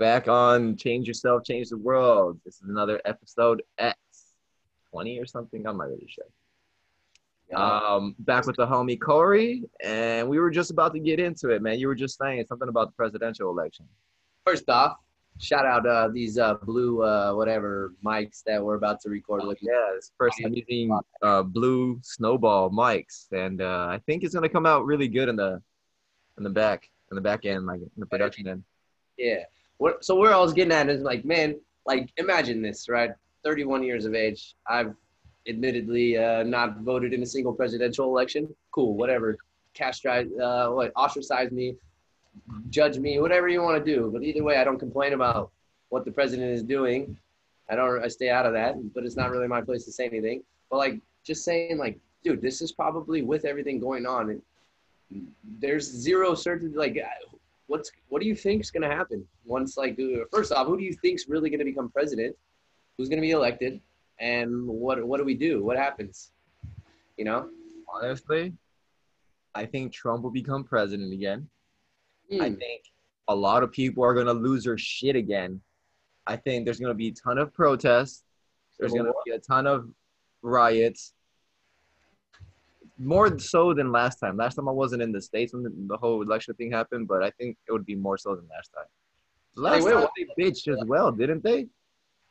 back on Change Yourself, Change the World. This is another episode X 20 or something. I'm not really sure. Um, back with the homie Corey, and we were just about to get into it, man. You were just saying something about the presidential election. First off, shout out uh, these uh, blue uh, whatever mics that we're about to record. Looking Yeah, it's first time using uh, blue snowball mics, and uh, I think it's gonna come out really good in the in the back in the back end, like in the production end. Yeah. So where I was getting at is like, man, like imagine this, right? 31 years of age. I've admittedly uh, not voted in a single presidential election. Cool, whatever. Castrize, uh, what, ostracize me, judge me, whatever you want to do. But either way, I don't complain about what the president is doing. I don't. I stay out of that. But it's not really my place to say anything. But like, just saying, like, dude, this is probably with everything going on. And there's zero certainty. Like, what's what do you think is gonna happen once? Like, first off, who do you think's really gonna become president? Who's gonna be elected? And what what do we do? What happens? You know? Honestly, I think Trump will become president again. I Hmm. think a lot of people are gonna lose their shit again. I think there's gonna be a ton of protests. There's gonna be a ton of riots. More so than last time. Last time I wasn't in the states when the, whole election thing happened, but I think it would be more so than last time. Last wait, time they bitched as well, didn't they?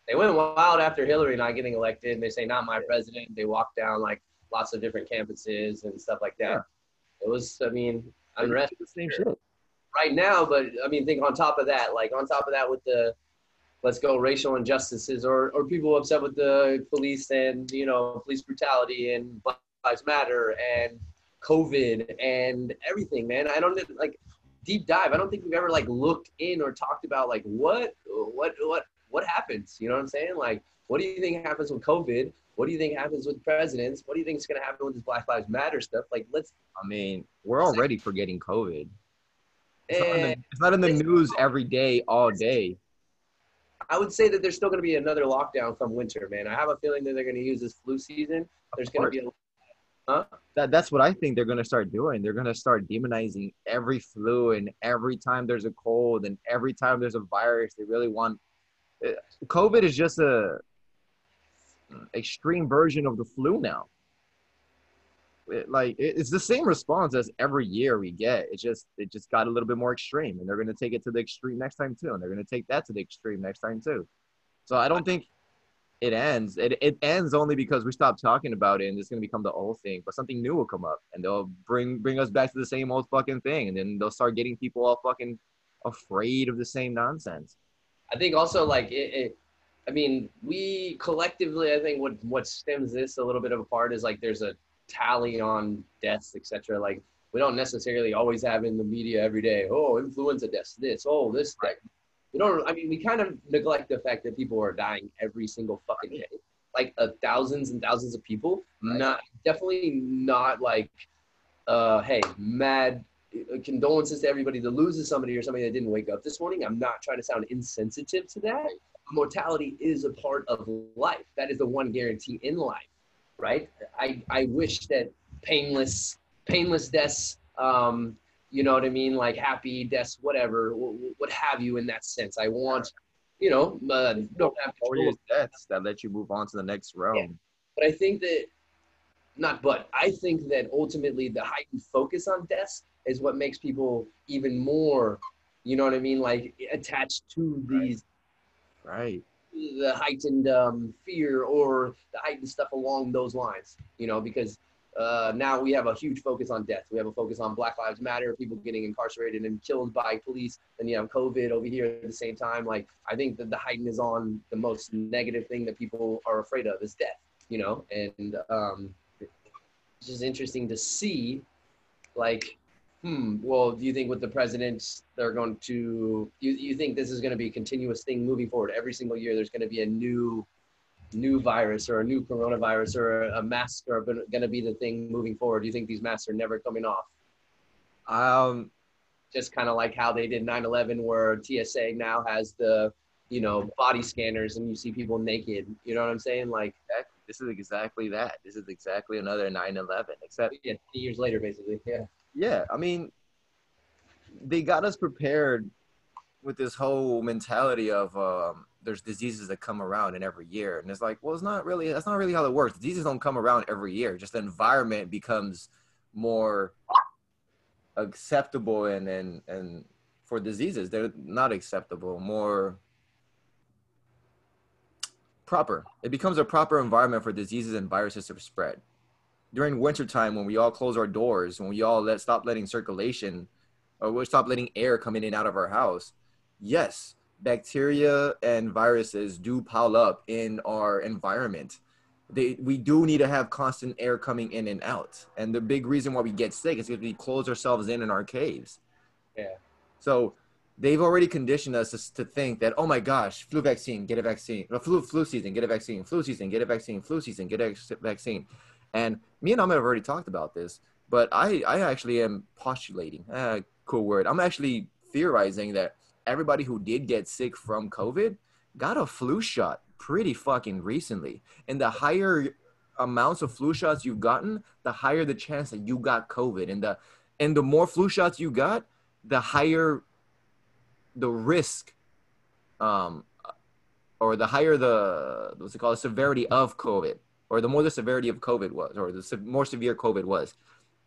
They went wild after Hillary not getting elected, and they say not my president. They walked down like lots of different campuses and stuff like that. Yeah. It was, I mean, They unrest the same shit. right now, but I mean, think on top of that, like on top of that with the let's go racial injustices or, or people upset with the police and, you know, police brutality and Black Lives Matter and COVID and everything, man. I don't like deep dive. I don't think we've ever like looked in or talked about like what, what, what, what happens? You know what I'm saying? Like, what do you think happens with COVID? What do you think happens with presidents? What do you think is going to happen with this Black Lives Matter stuff? Like, let's, I mean, we're already forgetting COVID. It's not in the, it's not in the news every day, all day. I would say that there's still going to be another lockdown come winter, man. I have a feeling that they're going to use this flu season. There's going to be a huh? that that's what I think they're gonna start doing. They're gonna start demonizing every flu and every time there's a cold and every time there's a virus. They really want. uh, COVID is just a extreme version of the flu now. It- like it's the same response as every year we get. It just it just got a little bit more extreme, and they're gonna take it to the extreme next time too, and they're gonna take that to the extreme next time too. So I don't think it ends. It, it ends only because we stop talking about it and it's gonna become the old thing. But something new will come up and they'll bring bring us back to the same old fucking thing, and then they'll start getting people all fucking afraid of the same nonsense. I think also like it, it. I mean, we collectively, I think what what stems this a little bit of apart is like there's a tally on deaths, etc. Like we don't necessarily always have in the media every day. Oh, influenza deaths, this. Oh, this. That. We don't. I mean, we kind of neglect the fact that people are dying every single fucking day, like uh, thousands and thousands of people. Right. Not definitely not like, uh, hey, mad uh, condolences to everybody that loses somebody or somebody that didn't wake up this morning. I'm not trying to sound insensitive to that. Mortality is a part of life. That is the one guarantee in life, right? I, I wish that painless painless deaths, um, you know what I mean, like happy deaths, whatever, what have you in that sense. I want, you know, uh, don't have control deaths that let you move on to the next round. but I think that, not but, I think that ultimately the heightened focus on deaths is what makes people even more, you know what I mean, like attached to Right. these, Right. the heightened um, fear or the heightened stuff along those lines, you know, because uh, now we have a huge focus on death. We have a focus on Black Lives Matter, people getting incarcerated and killed by police, and you have COVID over here at the same time. Like, I think that the heighten is on the most negative thing that people are afraid of is death, you know, and um, it's just interesting to see, like, hmm, well, do you think with the presidents, they're going to, you, you think this is going to be a continuous thing moving forward? Every single year, there's going to be a new, new virus or a new coronavirus or a mask are going to be the thing moving forward. Do you think these masks are never coming off? Um. Just kind of like how they did 9/11, where TSA now has the, you know, body scanners and you see people naked. You know what I'm saying? Like, This is exactly that. This is exactly another 9/11. Except yeah, years later, basically. Yeah. Yeah, I mean, they got us prepared with this whole mentality of um, there's diseases that come around in every year, and it's like, well, it's not really. That's not really how it works. Diseases don't come around every year. Just the environment becomes more acceptable, and and and for diseases, they're not acceptable. More proper. It becomes a proper environment for diseases and viruses to spread. During wintertime, when we all close our doors, when we all let stop letting circulation, or we stop letting air come in and out of our house, yes, bacteria and viruses do pile up in our environment. They, we do need to have constant air coming in and out. And the big reason why we get sick is because we close ourselves in in our caves. Yeah. So they've already conditioned us to, to think that, oh my gosh, flu vaccine, get a vaccine. Uh, flu, flu season, get a vaccine. Flu season, get a vaccine. Flu season, get a vaccine. And me and Ahmed have already talked about this, but I, I actually am postulating, uh, cool word. I'm actually theorizing that everybody who did get sick from COVID got a flu shot pretty fucking recently. And the higher amounts of flu shots you've gotten, the higher the chance that you got COVID. And the and the more flu shots you got, the higher the risk um or the higher the what's it called the severity of COVID, or the more the severity of COVID was, or the se- more severe COVID was,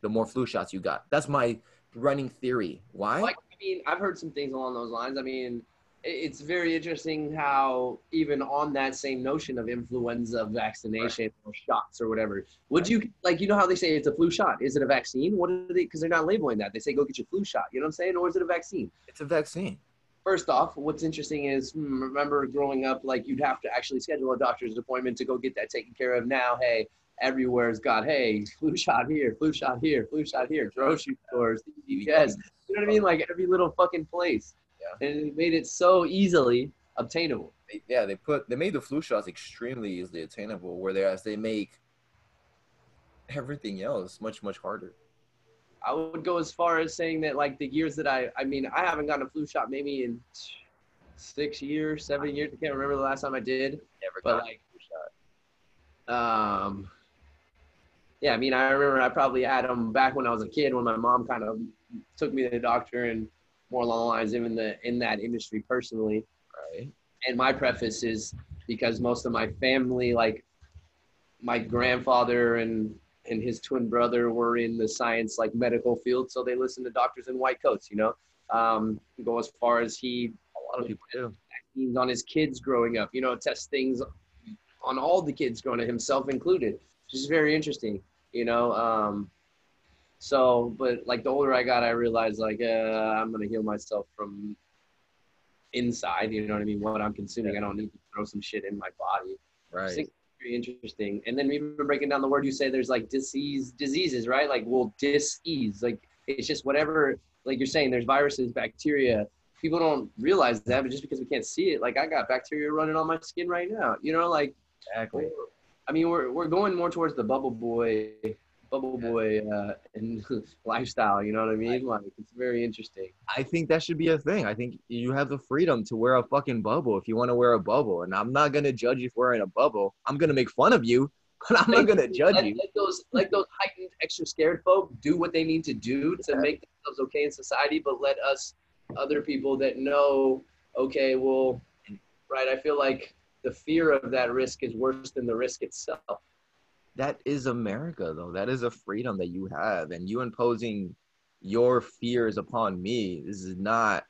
the more flu shots you got. That's my running theory. Why? Like, mean, I've heard some things along those lines. I mean, it's very interesting how even on that same notion of influenza vaccination right. or shots or whatever, would you like you know how they say it's a flu shot? Is it a vaccine? What are they? Because they're not labeling that. They say go get your flu shot. You know what I'm saying? Or is it a vaccine? It's a vaccine. First off, what's interesting is hmm, remember growing up, like you'd have to actually schedule a doctor's appointment to go get that taken care of. Now, hey, everywhere's got hey flu shot here, flu shot here, flu shot here, grocery stores, yes, you know what I mean? Like every little fucking place. Yeah. And it made it so easily obtainable. Yeah, they put they made the flu shots extremely easily attainable, whereas they make everything else much much harder. I would go as far as saying that like the years that I I mean I haven't gotten a flu shot maybe in six years, seven years. I can't remember the last time I did. Never but got like, a flu shot. Um yeah, I mean, I remember I probably had them back when I was a kid when my mom kind of took me to the doctor and more along the lines in the in that industry personally. Right. And my preface is because most of my family, like my grandfather and and his twin brother, were in the science like medical field, so they listen to doctors in white coats. You know, um, go as far as he. A lot of people do. Vaccines on his kids growing up. You know, test things on all the kids growing up, himself included, which is very interesting you know. Um, so, but like the older I got, I realized like uh, I'm gonna heal myself from inside. You know what I mean? What I'm consuming, I don't need to throw some shit in my body. Right. Very interesting. And then even breaking down the word, you say there's like disease, diseases, right? Like well, disease, like it's just whatever. Like you're saying, there's viruses, bacteria. People don't realize that, but just because we can't see it, like I got bacteria running on my skin right now. You know, like exactly. I mean, we're we're going more towards the bubble boy, bubble boy uh, and lifestyle. You know what I mean? Like it's very interesting. I think that should be a thing. I think you have the freedom to wear a fucking bubble if you want to wear a bubble, and I'm not gonna judge you for wearing a bubble. I'm gonna make fun of you, but I'm not gonna judge let, you. Let those like those heightened, extra scared folk do what they need to do to make themselves okay in society, but let us other people that know, okay, well, right. I feel like the fear of that risk is worse than the risk itself. That is America, though. That is a freedom that you have, and you imposing your fears upon me. This is not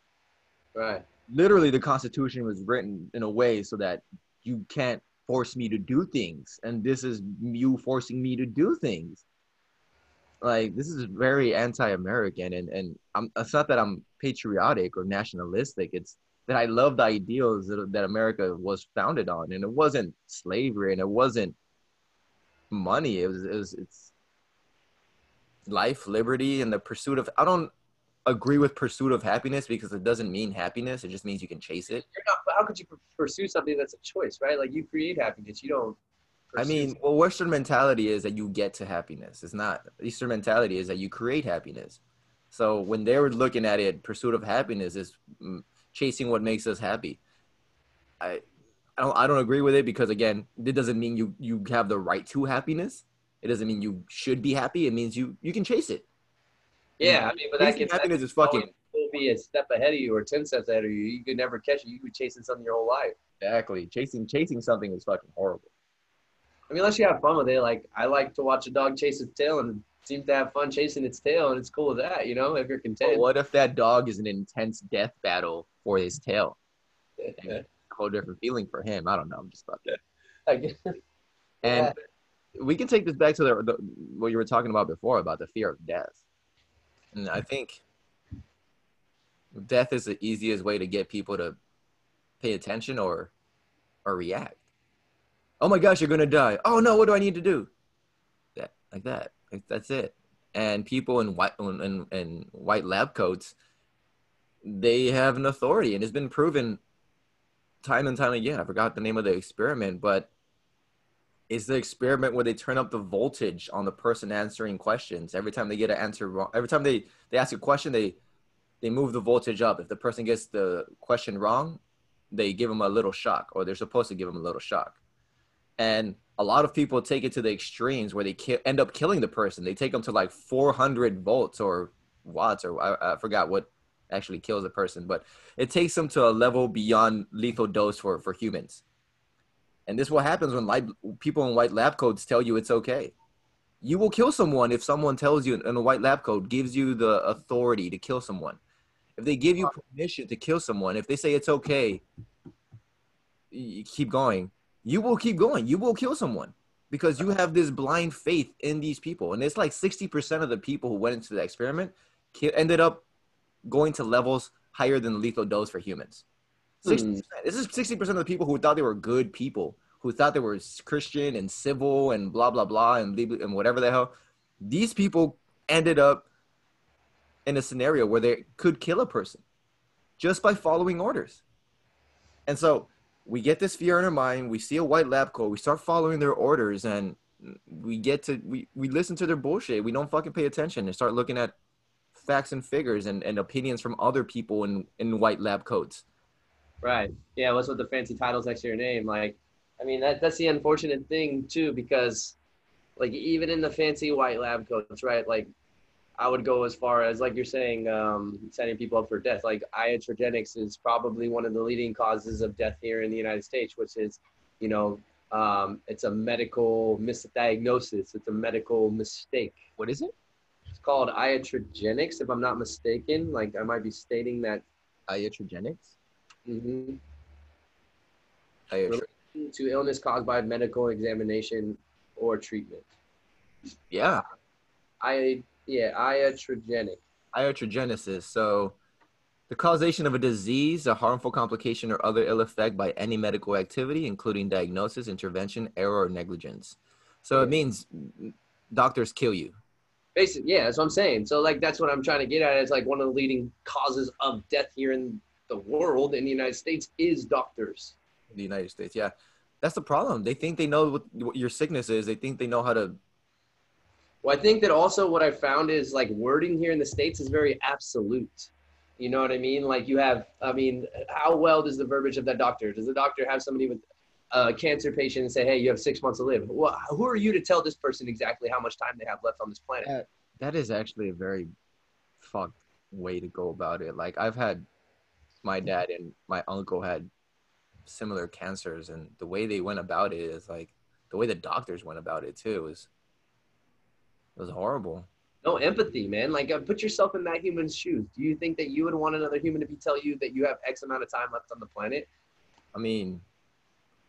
right. Literally, the Constitution was written in a way so that you can't force me to do things, and this is you forcing me to do things. Like this is very anti-American, and and I'm, it's not that I'm patriotic or nationalistic. It's that I love the ideals that, that America was founded on, and it wasn't slavery, and it wasn't money. It was, it was it's life, liberty, and the pursuit of. I don't agree with pursuit of happiness because it doesn't mean happiness. It just means you can chase it. Not, how could you pursue something that's a choice, right? Like you create happiness, you don't. I mean, well, Western mentality is that you get to happiness. It's not Eastern mentality is that you create happiness. So when they were looking at it, pursuit of happiness is mm, chasing what makes us happy. I I don't I don't agree with it because again, it doesn't mean you you have the right to happiness. It doesn't mean you should be happy. It means you you can chase it. Yeah, I mean, but that can, happiness is fucking Will be a step ahead of you or ten steps ahead of you. You could never catch it. You could be chasing something your whole life. Exactly. Chasing chasing something is fucking horrible. I mean, unless you have fun with it. Like I like to watch a dog chase its tail and seem to have fun chasing its tail, and it's cool with that. You know, if you're But content. what if that dog is an intense death battle for his tail? Whole different feeling for him. I don't know. I'm just fucking. I guess- And we can take this back to the, the what you were talking about before about the fear of death. And I think death is the easiest way to get people to pay attention or or react. Oh my gosh, you're gonna die. Oh no, what do I need to do? That like that. Like, that's it. And people in white in, in white lab coats, they have an authority, and it's been proven time and time again. I forgot the name of the experiment, but it's the experiment where they turn up the voltage on the person answering questions every time they get an answer wrong. Every time they they ask a question, they they move the voltage up. If the person gets the question wrong, they give them a little shock, or they're supposed to give them a little shock. And a lot of people take it to the extremes where they ki- end up killing the person. They take them to like 400 volts or watts, or I, I forgot what actually kills a person, but it takes them to a level beyond lethal dose for for humans. And this is what happens when light, people in white lab coats tell you it's okay. You will kill someone if someone tells you in a white lab coat gives you the authority to kill someone. If they give you permission to kill someone, if they say it's okay, you keep going. You will keep going. You will kill someone because you have this blind faith in these people. And it's like 60% of the people who went into the experiment ended up going to levels higher than the lethal dose for humans. Hmm. 60%. This is 60% of the people who thought they were good people, who thought they were Christian and civil and blah, blah, blah, and, and whatever the hell. These people ended up in a scenario where they could kill a person just by following orders. And so we get this fear in our mind. We see a white lab coat. We start following their orders and we get to, we, we listen to their bullshit. We don't fucking pay attention and start looking at facts and figures and, and opinions from other people in, in white lab coats. Right. Yeah. What's with the fancy titles next to your name? Like, I mean, that that's the unfortunate thing too, because like even in the fancy white lab coats, right? Like, I would go as far as like you're saying, um, setting people up for death. Like, iatrogenics is probably one of the leading causes of death here in the United States, which is, you know, um, it's a medical misdiagnosis. It's a medical mistake. What is it? Called iatrogenics, if I'm not mistaken. Like, I might be stating that. Iatrogenics? mhm. Iatro- to illness caused by medical examination or treatment. yeah, I yeah, iatrogenic. iatrogenesis. So, the causation of a disease, a harmful complication, or other ill effect by any medical activity, including diagnosis, intervention, error, or negligence. So it means doctors kill you. Basically, yeah, that's what I'm saying. So like that's what I'm trying to get at. It's like one of the leading causes of death here in the world in the United States is doctors. in the United States. Yeah, that's the problem. They think they know what, what your sickness is. They think they know how to. Well, I think that also what I found is like wording here in the states is very absolute. You know what I mean? Like you have, I mean, how well does the verbiage of that doctor? Does the doctor have somebody with a cancer patient and say, "Hey, you have six months to live"? Well, who are you to tell this person exactly how much time they have left on this planet? That is actually a very fucked way to go about it. Like I've had my dad and my uncle had similar cancers, and the way they went about it is like the way the doctors went about it too was was horrible. No empathy, man. Like, uh, put yourself in that human's shoes. Do you think that you would want another human to be tell you that you have X amount of time left on the planet? I mean,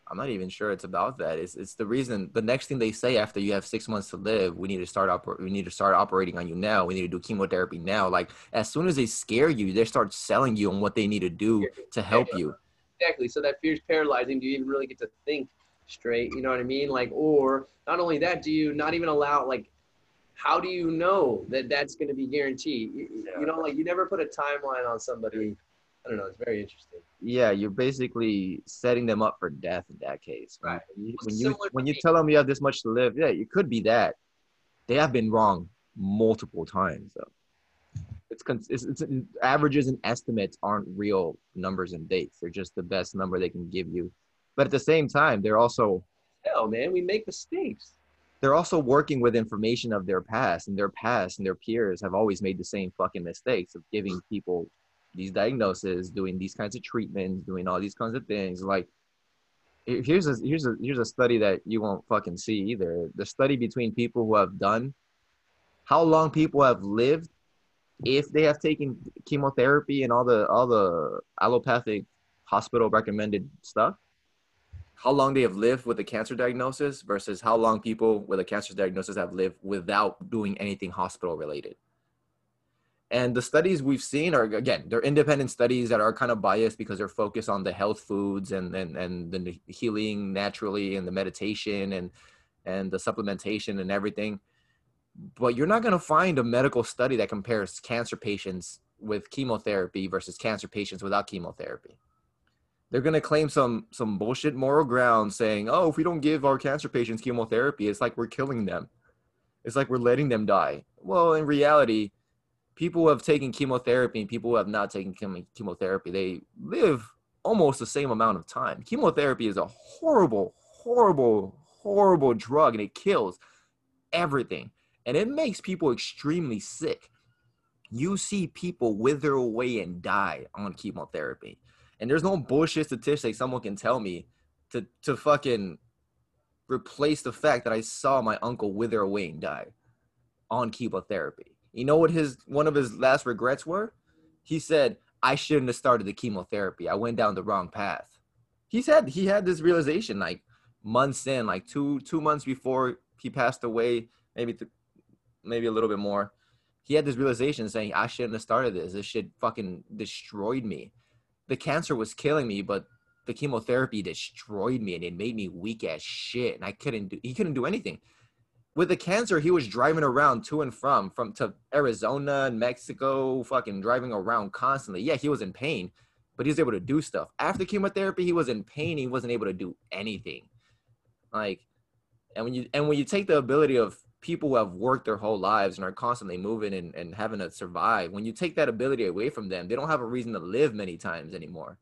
I'm not even sure it's about that. It's it's the reason. The next thing they say after you have six months to live, we need to start oper- We need to start operating on you now. We need to do chemotherapy now. Like as soon as they scare you, they start selling you on what they need to do to help you. Exactly. So that fear is paralyzing. Do you even really get to think straight? You know what I mean? Like, or not only that, do you not even allow like? How do you know that that's going to be guaranteed? You, you know, like you never put a timeline on somebody. I don't know. It's very interesting. Yeah, you're basically setting them up for death in that case. When- Right. When you when you, similar when you me. tell them you have this much to live, yeah, it could be that. They have been wrong multiple times though. It's, it's, it's averages and estimates aren't real numbers and dates. They're just the best number they can give you. But at the same time, they're also Hell, man, we make mistakes. they're also working with information of their past and their past and their peers have always made the same fucking mistakes of giving people these diagnoses, doing these kinds of treatments, doing all these kinds of things. Like here's a here's a here's a study that you won't fucking see either. The study between people who have done how long people have lived if they have taken chemotherapy and all the all the allopathic hospital recommended stuff how long they have lived with a cancer diagnosis versus how long people with a cancer diagnosis have lived without doing anything hospital related and the studies we've seen are again they're independent studies that are kind of biased because they're focused on the health foods and and, and the healing naturally and the meditation and and the supplementation and everything. But you're not going to find a medical study that compares cancer patients with chemotherapy versus cancer patients without chemotherapy. They're going to claim some some bullshit moral ground saying oh if we don't give our cancer patients chemotherapy it's like we're killing them. It's like we're letting them die. Well in reality people who have taken chemotherapy and people who have not taken chemotherapy they live almost the same amount of time chemotherapy is a horrible horrible horrible drug and it kills everything and it makes people extremely sick. You see people wither away and die on chemotherapy. And there's no bullshit statistic someone can tell me to to fucking replace the fact that I saw my uncle wither away and die on chemotherapy. You know what his one of his last regrets were? He said, I shouldn't have started the chemotherapy. I went down the wrong path. He said he had this realization like months in, like two two months before he passed away, maybe th- maybe a little bit more. He had this realization saying, I shouldn't have started this. This shit fucking destroyed me. The cancer was killing me, but the chemotherapy destroyed me and it made me weak as shit. And I couldn't do, he couldn't do anything. With the cancer, he was driving around to and from, from to Arizona and Mexico, fucking driving around constantly. Yeah, he was in pain, but he was able to do stuff. After chemotherapy, he was in pain. He wasn't able to do anything. Like, and when you and when you take the ability of people who have worked their whole lives and are constantly moving and, and having to survive, when you take that ability away from them, they don't have a reason to live many times anymore.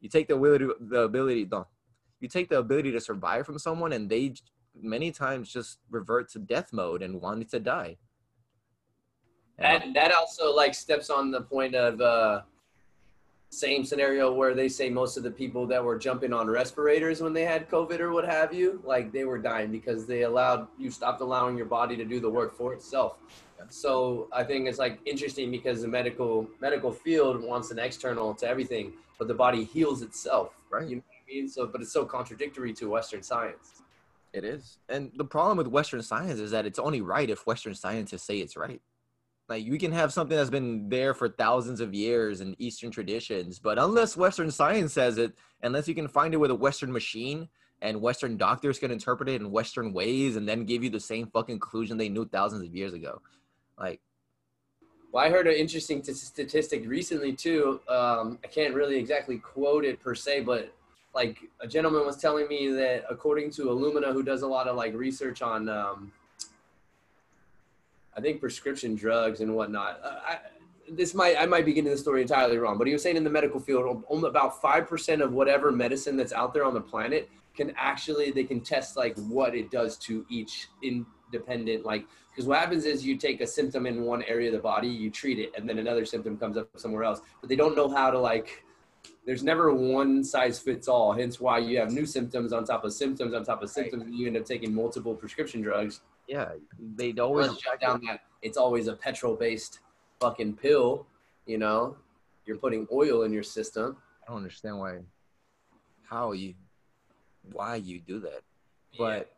You take the ability, the ability, the, you take the ability to survive from someone, and they many times just revert to death mode and wanting to die. And that also like steps on the point of uh, same scenario where they say most of the people that were jumping on respirators when they had COVID or what have you, like they were dying because they allowed you stopped allowing your body to do the work for itself. So I think it's like interesting because the medical medical field wants an external to everything, but the body heals itself. Right. You know what I mean? So, but it's so contradictory to Western science. It is, and the problem with Western science is that it's only right if Western scientists say it's right. Like you can have something that's been there for thousands of years in Eastern traditions, but unless Western science says it, unless you can find it with a Western machine and Western doctors can interpret it in Western ways and then give you the same fucking conclusion they knew thousands of years ago, like. Well, I heard an interesting t- statistic recently too. Um, I can't really exactly quote it per se, but like a gentleman was telling me that according to Illumina, who does a lot of like research on um, I think prescription drugs and whatnot. Uh, I, this might I might be getting the story entirely wrong, but he was saying in the medical field, only about five percent of whatever medicine that's out there on the planet can actually they can test like what it does to each independent like because what happens is you take a symptom in one area of the body, you treat it, and then another symptom comes up somewhere else, but they don't know how to like. There's never one size fits all. Hence why you have new symptoms on top of symptoms on top of symptoms, right. and you end up taking multiple prescription drugs yeah, they always shut down that it's always a petrol based fucking pill. You know, you're putting oil in your system. I don't understand why, how you, why you do that, but. Yeah.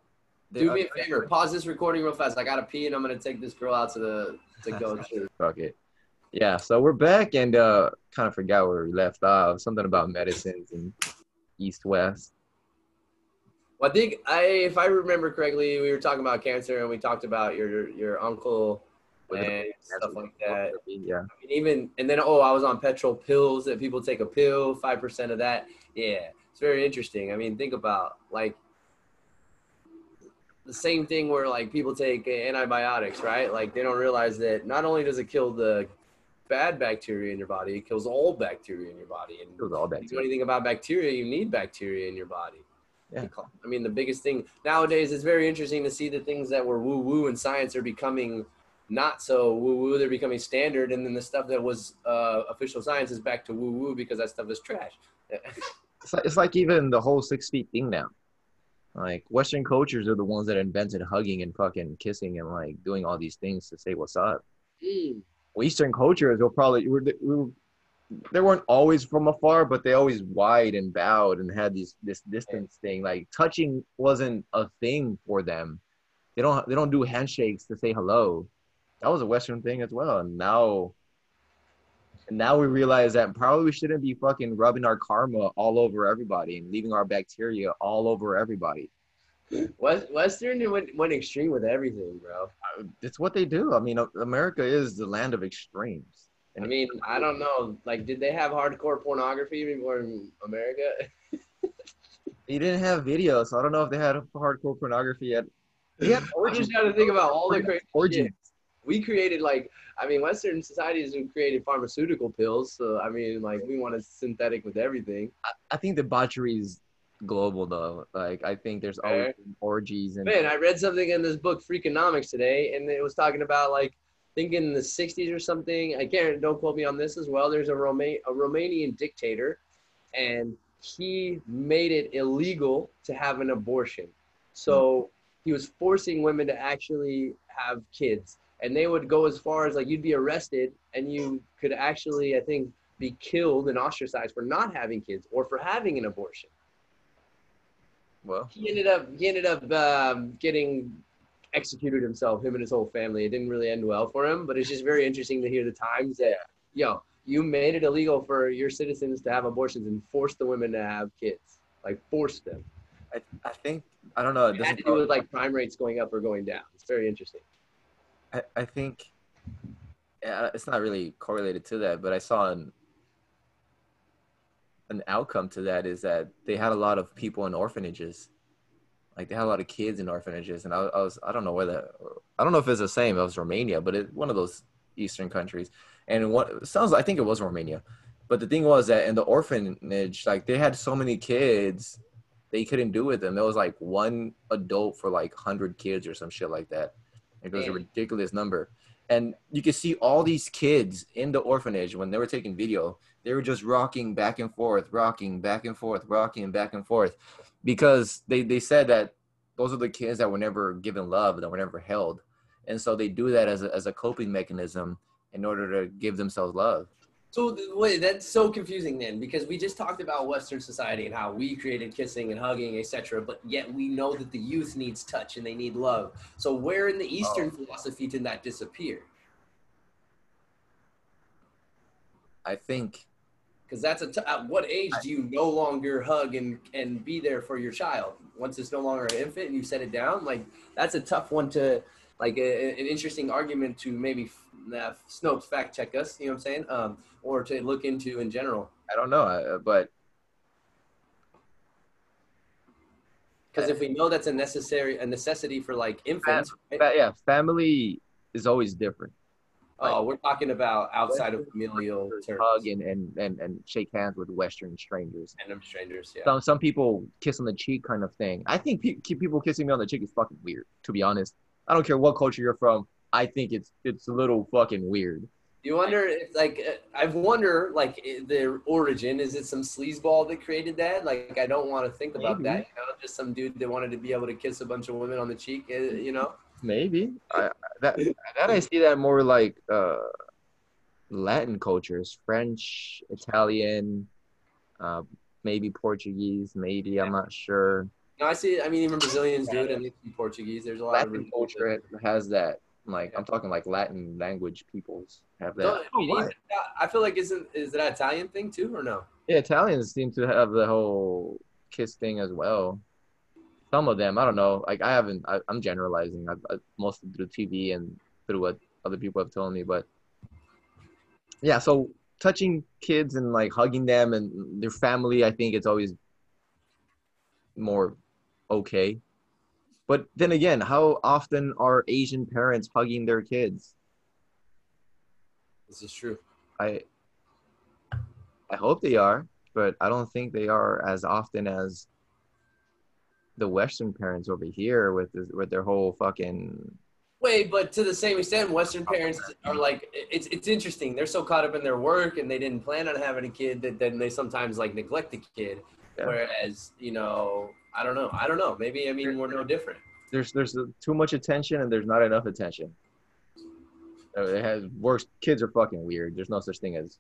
Do me a favor. Pause this recording real fast. I gotta pee, and I'm gonna take this girl out to the to go to. Fuck it. Yeah, so we're back and uh kind of forgot where we left off. Something about medicines and east west. Well, I think I, if I remember correctly, we were talking about cancer and we talked about your your uncle and stuff like that. Yeah. I mean, even and then oh, I was on petrol pills that people take a pill, five percent of that. Yeah, it's very interesting. I mean, think about like the same thing where like people take antibiotics, right? Like they don't realize that not only does it kill the bad bacteria in your body, it kills all bacteria in your body. And kills all bacteria. If you know anything about bacteria, you need bacteria in your body. Yeah. I mean, the biggest thing nowadays is very interesting to see the things that were woo woo in science are becoming not so woo woo, they're becoming standard, and then the stuff that was uh, official science is back to woo woo because that stuff is trash. It's like, it's like even the whole six feet thing now. Like Western cultures are the ones that invented hugging and fucking kissing and like doing all these things to say what's up. Mm. Eastern cultures will probably they weren't always from afar, but they always wide and bowed and had these this distance thing. Like touching wasn't a thing for them. They don't they don't do handshakes to say hello. That was a Western thing as well. And now and now we realize that probably we shouldn't be fucking rubbing our karma all over everybody and leaving our bacteria all over everybody. West, Western went, went extreme with everything, bro. Uh, it's what they do. I mean, America is the land of extremes. I mean, I don't know. Like, did they have hardcore pornography before in America? they didn't have video, so I don't know if they had hardcore pornography yet. Yeah, we're just trying to think about all the crazy origins. We created like, I mean, Western societies have created pharmaceutical pills. So I mean, like, we want to synthetic with everything. I, I think debauchery is global though. Like, I think there's always orgies and Man, I read something in this book, Freakonomics, today, and it was talking about like, thinking in the 60s or something. I can't. Don't quote me on this as well. There's a Roma- a Romanian dictator, and he made it illegal to have an abortion. So he was forcing women to actually have kids, and they would go as far as like you'd be arrested, and you could actually, I think, be killed and ostracized for not having kids or for having an abortion well, he ended up he ended up um, getting executed himself him and his whole family. It didn't really end well for him but it's just very interesting to hear the times that yo you made it illegal for your citizens to have abortions and forced the women to have kids. Like forced them. I, I think I don't know. It it had to do with like crime rates going up or going down. It's very interesting. I, I think yeah, it's not really correlated to that, but I saw an an outcome to that is that they had a lot of people in orphanages. Like they had a lot of kids in orphanages, and I, I was I don't know whether I don't know if it's the same. It was Romania, but it one of those Eastern countries, and what it sounds I think it was Romania, but the thing was that in the orphanage, like they had so many kids, they couldn't do with them. There was like one adult for like hundred kids or some shit like that. It was a ridiculous number. And you could see all these kids in the orphanage when they were taking video, they were just rocking back and forth, rocking back and forth, rocking back and forth. Because they, they said that those are the kids that were never given love, that were never held. And so they do that as a, as a coping mechanism in order to give themselves love. So wait, that's so confusing then, because we just talked about Western society and how we created kissing and hugging, etc. But yet we know that the youth needs touch and they need love. So where in the oh. Eastern philosophy did that disappear? I think Because that's a t- at what age do you no longer hug and and be there for your child? Once it's no longer an infant and you set it down, like that's a tough one to like a, an interesting argument to maybe uh, Snopes fact check us. You know what I'm saying? Um, or to look into in general. I don't know, uh, but Because if we know that's a necessary a necessity for like infants, right? but yeah, family is always different. Oh, we're talking about outside of familial terms, Hug and, and, and, and shake hands with Western strangers. random strangers. Yeah. Some some people kiss on the cheek kind of thing. I think pe- people kissing me on the cheek is fucking weird. To be honest, I don't care what culture you're from. I think it's it's a little fucking weird. You wonder if, like, uh, I wonder, like, the origin is it some sleazeball that created that? Like, I don't want to think about Maybe. that. You know, just some dude that wanted to be able to kiss a bunch of women on the cheek. uh, You know, Maybe I, that that I see that more like uh, Latin cultures, French, Italian, uh, maybe Portuguese. Maybe I'm not sure. no, I see. I mean, even Brazilians do it, and Portuguese. There's a lot of Latin culture has that. Like I'm talking like Latin language peoples have that. Don't- Oh, why? I feel like isn't is that Italian thing too or no? Yeah, Italians seem to have the whole kiss thing as well. Some of them, I don't know. Like I haven't. I, I'm generalizing. I, I, mostly through TV and through what other people have told me. But yeah, so touching kids and like hugging them and their family, I think it's always more okay. But then again, how often are Asian parents hugging their kids? This is true. I I hope they are, but I don't think they are as often as the Western parents over here with this, with their whole fucking Wait, but to the same extent, Western parents are like, it's it's interesting. They're so caught up in their work and they didn't plan on having a kid that then they sometimes like neglect the kid. Yeah. Whereas, you know, I don't know. I don't know. Maybe I mean we're no different. There's there's too much attention and there's not enough attention. Uh, It has worse. Kids are fucking weird. There's no such thing as.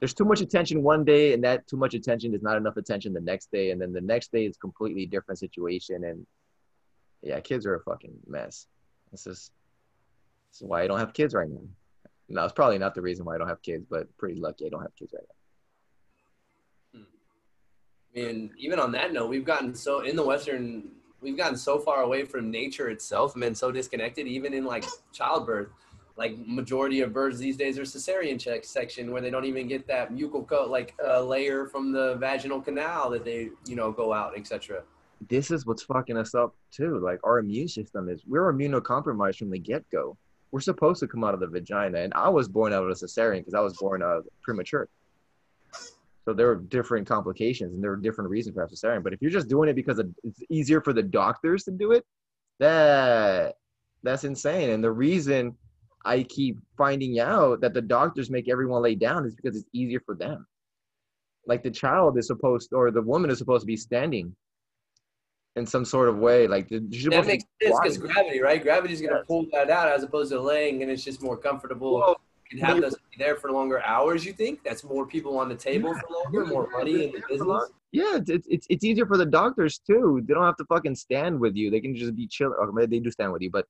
There's too much attention one day, and that too much attention is not enough attention the next day, and then the next day is completely different situation. And yeah, kids are a fucking mess. This is this is why I don't have kids right now. No, it's probably not the reason why I don't have kids, but pretty lucky I don't have kids right now. Hmm. And even on that note, we've gotten so in the Western, we've gotten so far away from nature itself and been so disconnected, even in like childbirth. Like majority of birds these days are cesarean check section where they don't even get that mucal coat like uh, layer from the vaginal canal that they you know go out etc. this is what's fucking us up too. Like our immune system is we're immunocompromised from the get go. We're supposed to come out of the vagina, and I was born out of a cesarean because I was born uh, premature. So there are different complications and there are different reasons for having cesarean. But if you're just doing it because it's easier for the doctors to do it, that that's insane. And the reason I keep finding out that the doctors make everyone lay down is because it's easier for them. Like the child is supposed, or the woman is supposed to be standing in some sort of way. Like the, That makes be sense because gravity, right? Gravity's gonna Yes. pull that out as opposed to laying, and it's just more comfortable. Well, You can have those there for longer hours. You think that's more people on the table for longer, more money in the business. Yeah, it's, it's it's it's easier for the doctors too. They don't have to fucking stand with you. They can just be chill. Or maybe they do stand with you, but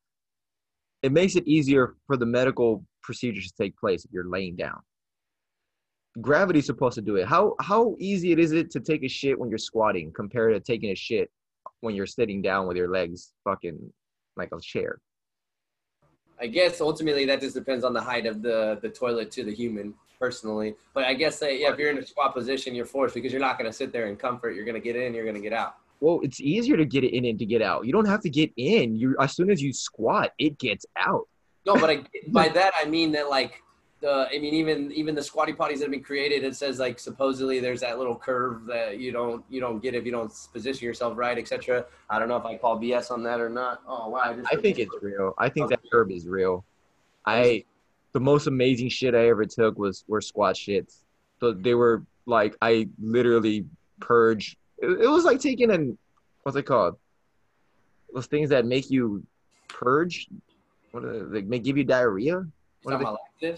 it makes it easier for the medical procedures to take place if you're laying down. Gravity's supposed to do it. How how easy it is it to take a shit when you're squatting compared to taking a shit when you're sitting down with your legs fucking like a chair. I guess ultimately that just depends on the height of the the toilet to the human personally. But I guess yeah, if you're in a squat position, you're forced because you're not going to sit there in comfort. You're going to get in, you're going to get out. Well, it's easier to get it in and to get out. You don't have to get in. You as soon as you squat, it gets out. No, but I, by that I mean that like the I mean even even the squatty potties that have been created, it says like supposedly there's that little curve that you don't you don't get if you don't position yourself right, etc. I don't know if I call BS on that or not. Oh wow, I, just I think it's real. I think that curve is real. I the most amazing shit I ever took was were squat shits. So they were like I literally purge. It, it was like taking an what's it called? Those things that make you purge. What are they, they may give you diarrhea. What are they-.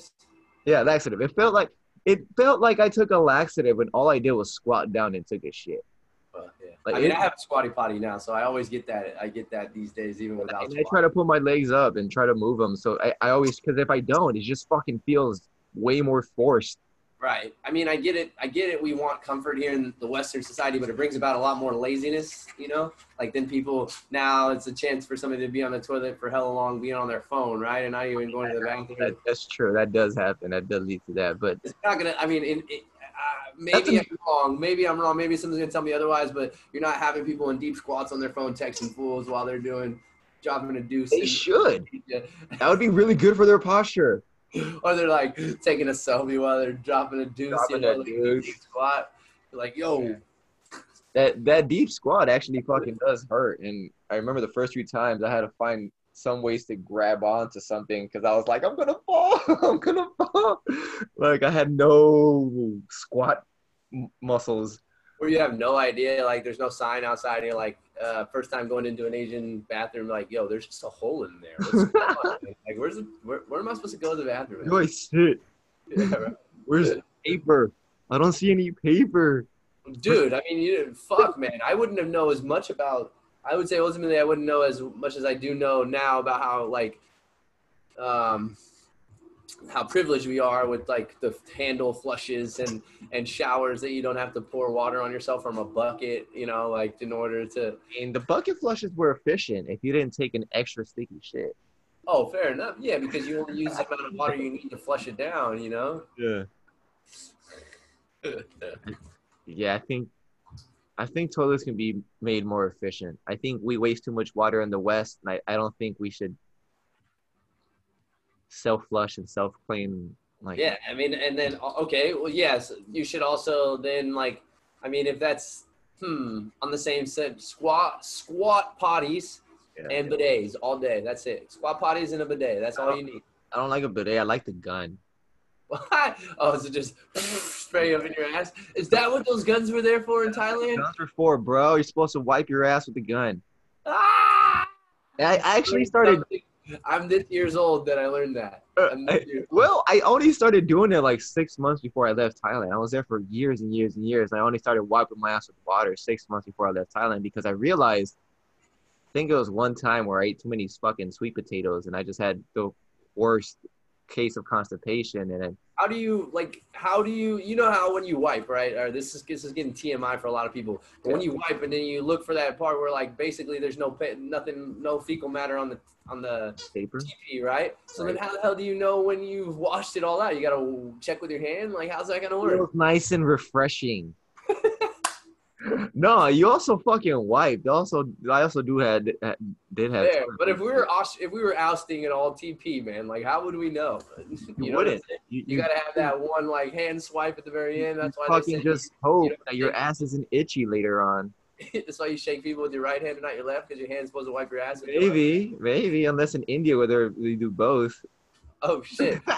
Yeah, laxative. It felt like it felt like I took a laxative when all I did was squat down and took a shit. But, yeah. Like, I mean, it- I have a squatty potty now, so I always get that. I get that these days, even without. And I try to put my legs up and try to move them. So I, I always, because if I don't, it just fucking feels way more forced. Right. I mean, I get it. I get it. We want comfort here in the Western society, but it brings about a lot more laziness. You know, like then people now it's a chance for somebody to be on the toilet for hella long, being on their phone, right, and not even going to the bathroom. That, that's true. That does happen. That does lead to that. But It's not gonna. I mean, in, it, uh, maybe a- I'm wrong. Maybe I'm wrong. Maybe someone's gonna tell me otherwise. But you're not having people in deep squats on their phone texting fools while they're doing dropping a deuce. they should. That would be really good for their posture. or they're like taking a selfie while they're dropping a deuce, Dropping you know, a like deuce. deep squat. You're like, yo, That that deep squat actually fucking does hurt. And I remember the first few times I had to find some ways to grab onto something because I was like, I'm gonna fall. I'm gonna fall. Like I had no squat m- muscles. Where you have no idea, like there's no sign outside, and you're like, uh, first time going into an Asian bathroom, like, yo, there's just a hole in there. What's like, where's the, where, where am I supposed to go to the bathroom? I sit? Yeah, right. Where's the paper? I don't see any paper. Dude, I mean, you fuck, man. I wouldn't have known as much about. I would say ultimately, I wouldn't know as much as I do know now about how like, um, how privileged we are with like the handle flushes and and showers that you don't have to pour water on yourself from a bucket. You know, like in order to. And the bucket flushes were efficient if you didn't take an extra sticky shit. Oh, fair enough. Yeah, because you only use the amount of water you need to flush it down. You know. Yeah. Yeah, I think I think toilets can be made more efficient. I think we waste too much water in the West, and I, I don't think we should self flush and self clean like Yeah, I mean, and then okay, well, yes, you should also then like, I mean, if that's hmm on the same set, squat squat potties Yeah. and bidets all day. That's it. Squat potties and a bidet. That's all you need. I don't like a bidet. I like the gun. oh, is so just spray up in your ass? Is that what those guns were there for in Thailand? Guns are for, bro. You're supposed to wipe your ass with a gun. Ah! I, I actually started. I'm this years old that I learned that. Uh, I- this years old. well, I only started doing it like six months before I left Thailand. I was there for years and years and years. and I only started wiping my ass with water six months before I left Thailand because I realized, I think it was one time where I ate too many fucking sweet potatoes and I just had the worst case of constipation. And then, how do you like? How do you? You know how when you wipe, right? Or this is this is getting TMI for a lot of people. But when you wipe and then you look for that part where like basically there's no nothing, no fecal matter on the on the paper. TP, right? So then how the hell do you know when you've washed it all out? You gotta check with your hand. Like how's that gonna It work? was nice and refreshing. no, you also fucking wiped. Also, I also do had did have. There. But if we were if we were ousting an all TP, man, like how would we know? you know wouldn't. You, You gotta have that one like hand swipe at the very end. That's why they fucking just hope know, that your ass isn't itchy later on. that's why you shake people with your right hand and not your left because your hand's supposed to wipe your ass. Maybe, maybe, unless in India where they're, do both. Oh shit.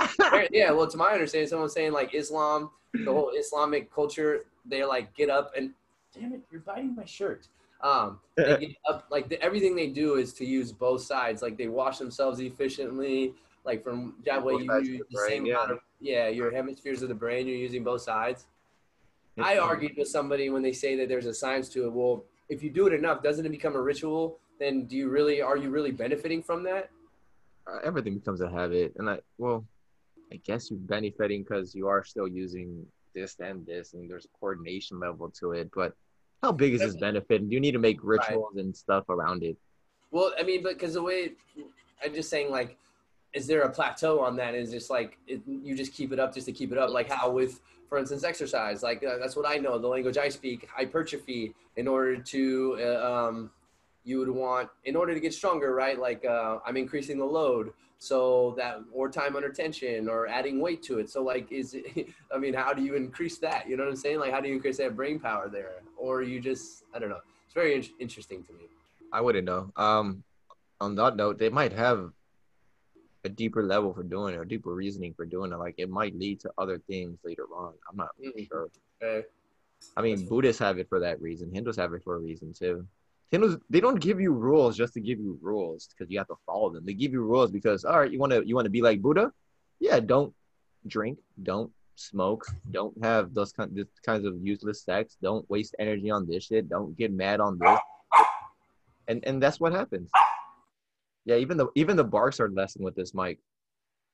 Yeah, well, to my understanding, someone's saying like Islam, the whole Islamic culture, they like get up and damn it, you're biting my shirt. Um, up like the, everything they do is to use both sides. Like they wash themselves efficiently. Like from that way you use the brain, same yeah. amount of yeah your hemispheres of the brain. You're using both sides. I argued with somebody when they say that there's a science to it. Well, if you do it enough, doesn't it become a ritual? Then do you really are you really benefiting from that? Uh, everything becomes a habit, and I well, I guess you're benefiting because you are still using this and this, and there's a coordination level to it. But how big is this benefit? And do you need to make rituals and stuff around it. Well, I mean, but because the way I'm just saying, like, is there a plateau on that? Is just like it, you just keep it up just to keep it up? Like how with, for instance, exercise. Like uh, that's what I know. The language I speak, hypertrophy. In order to, uh, um, you would want in order to get stronger, right? Like uh, I'm increasing the load. So that or time under tension or adding weight to it. So like is it, I mean, how do you increase that? You know what I'm saying? Like how do you increase that brain power there? Or you just I don't know. It's very in- interesting to me. I wouldn't know. Um, on that note, they might have a deeper level for doing it, or deeper reasoning for doing it. Like it might lead to other things later on. I'm not Mhm. sure. Okay. I mean, Buddhists have it for that reason. Hindus have it for a reason too. Hindus they don't give you rules just to give you rules because you have to follow them. They give you rules because all right, you want to you want to be like Buddha? Yeah, don't drink, don't smoke, don't have those kind this kinds of useless sex, don't waste energy on this shit, don't get mad on this. And and that's what happens. Yeah, even the even the barks are lessened with this mic,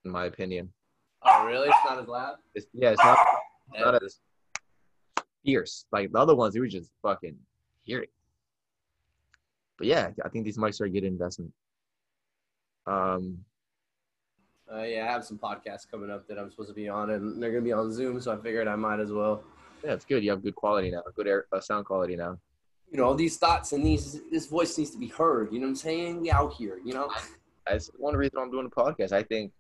in my opinion. Oh, really? It's not as loud? It's, yeah, it's not Yeah. not as fierce. Like the other ones, you would just fucking hear it. But yeah, I think these mics are a good investment. Um, Uh, yeah, I have some podcasts coming up that I'm supposed to be on, and they're gonna be on Zoom, so I figured I might as well. yeah, it's good. You have good quality now, good air, uh, sound quality now. You know, these thoughts and these this voice needs to be heard. You know what I'm saying? We out here. You know? That's one reason I'm doing the podcast. I think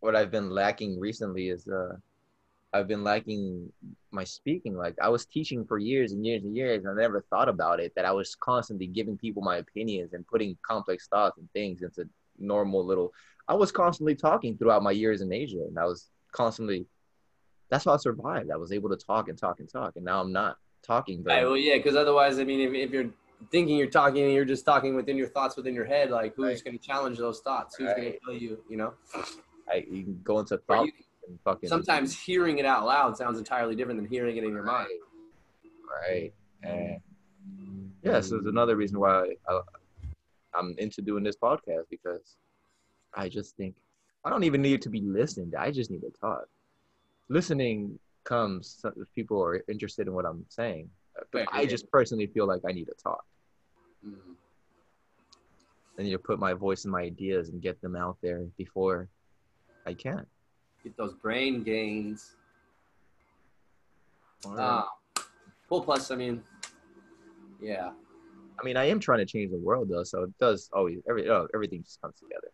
what I've been lacking recently is uh, I've been lacking my speaking. Like I was teaching for years and years and years, and I never thought about it. That I was constantly giving people my opinions and putting complex thoughts and things into normal little. I was constantly talking throughout my years in Asia, and I was constantly. That's how I survived. I was able to talk and talk and talk, and now I'm not talking. very Right, well, yeah, because otherwise, I mean, if, if you're thinking you're talking and you're just talking within your thoughts within your head, like who's Right. gonna challenge those thoughts? Who's Right. tell you? You know? I, you can go into thought you- and fucking. sometimes hearing it out loud sounds entirely different than hearing it in your mind. Right. And yeah, so it's another reason why I, I'm into doing this podcast because I just think I don't even need to be listened. I just need to talk. Listening comes if people are interested in what I'm saying. But I just personally feel like I need to talk. Mhm. I need to put my voice and my ideas and get them out there before I can. Get those brain gains. Ah, cool. Plus, I mean, yeah. I mean, I am trying to change the world though, so it does always every oh, everything just comes together.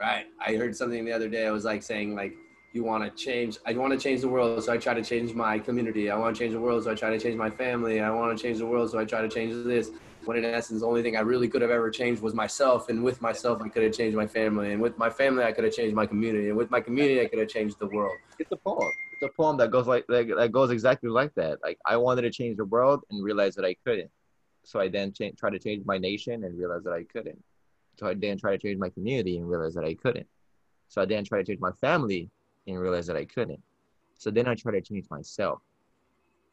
Right. I heard something the other day. I was like saying like you want to change i want to change the world so i try to change my community i want to change the world so i try to change my family i want to change the world so i try to change this when in essence the only thing i really could have ever changed was myself and with myself i could have changed my family and with my family i could have changed my community and with my community i could have changed the world It's a poem. It's a poem that goes like that, that goes exactly like that. Like I wanted to change the world and realized that I couldn't. So I then cha- tried to change my nation and realized that I couldn't. So I then tried to change my community and realized that I couldn't. So I then tried to change my family and realized that I couldn't. So then I tried to change myself.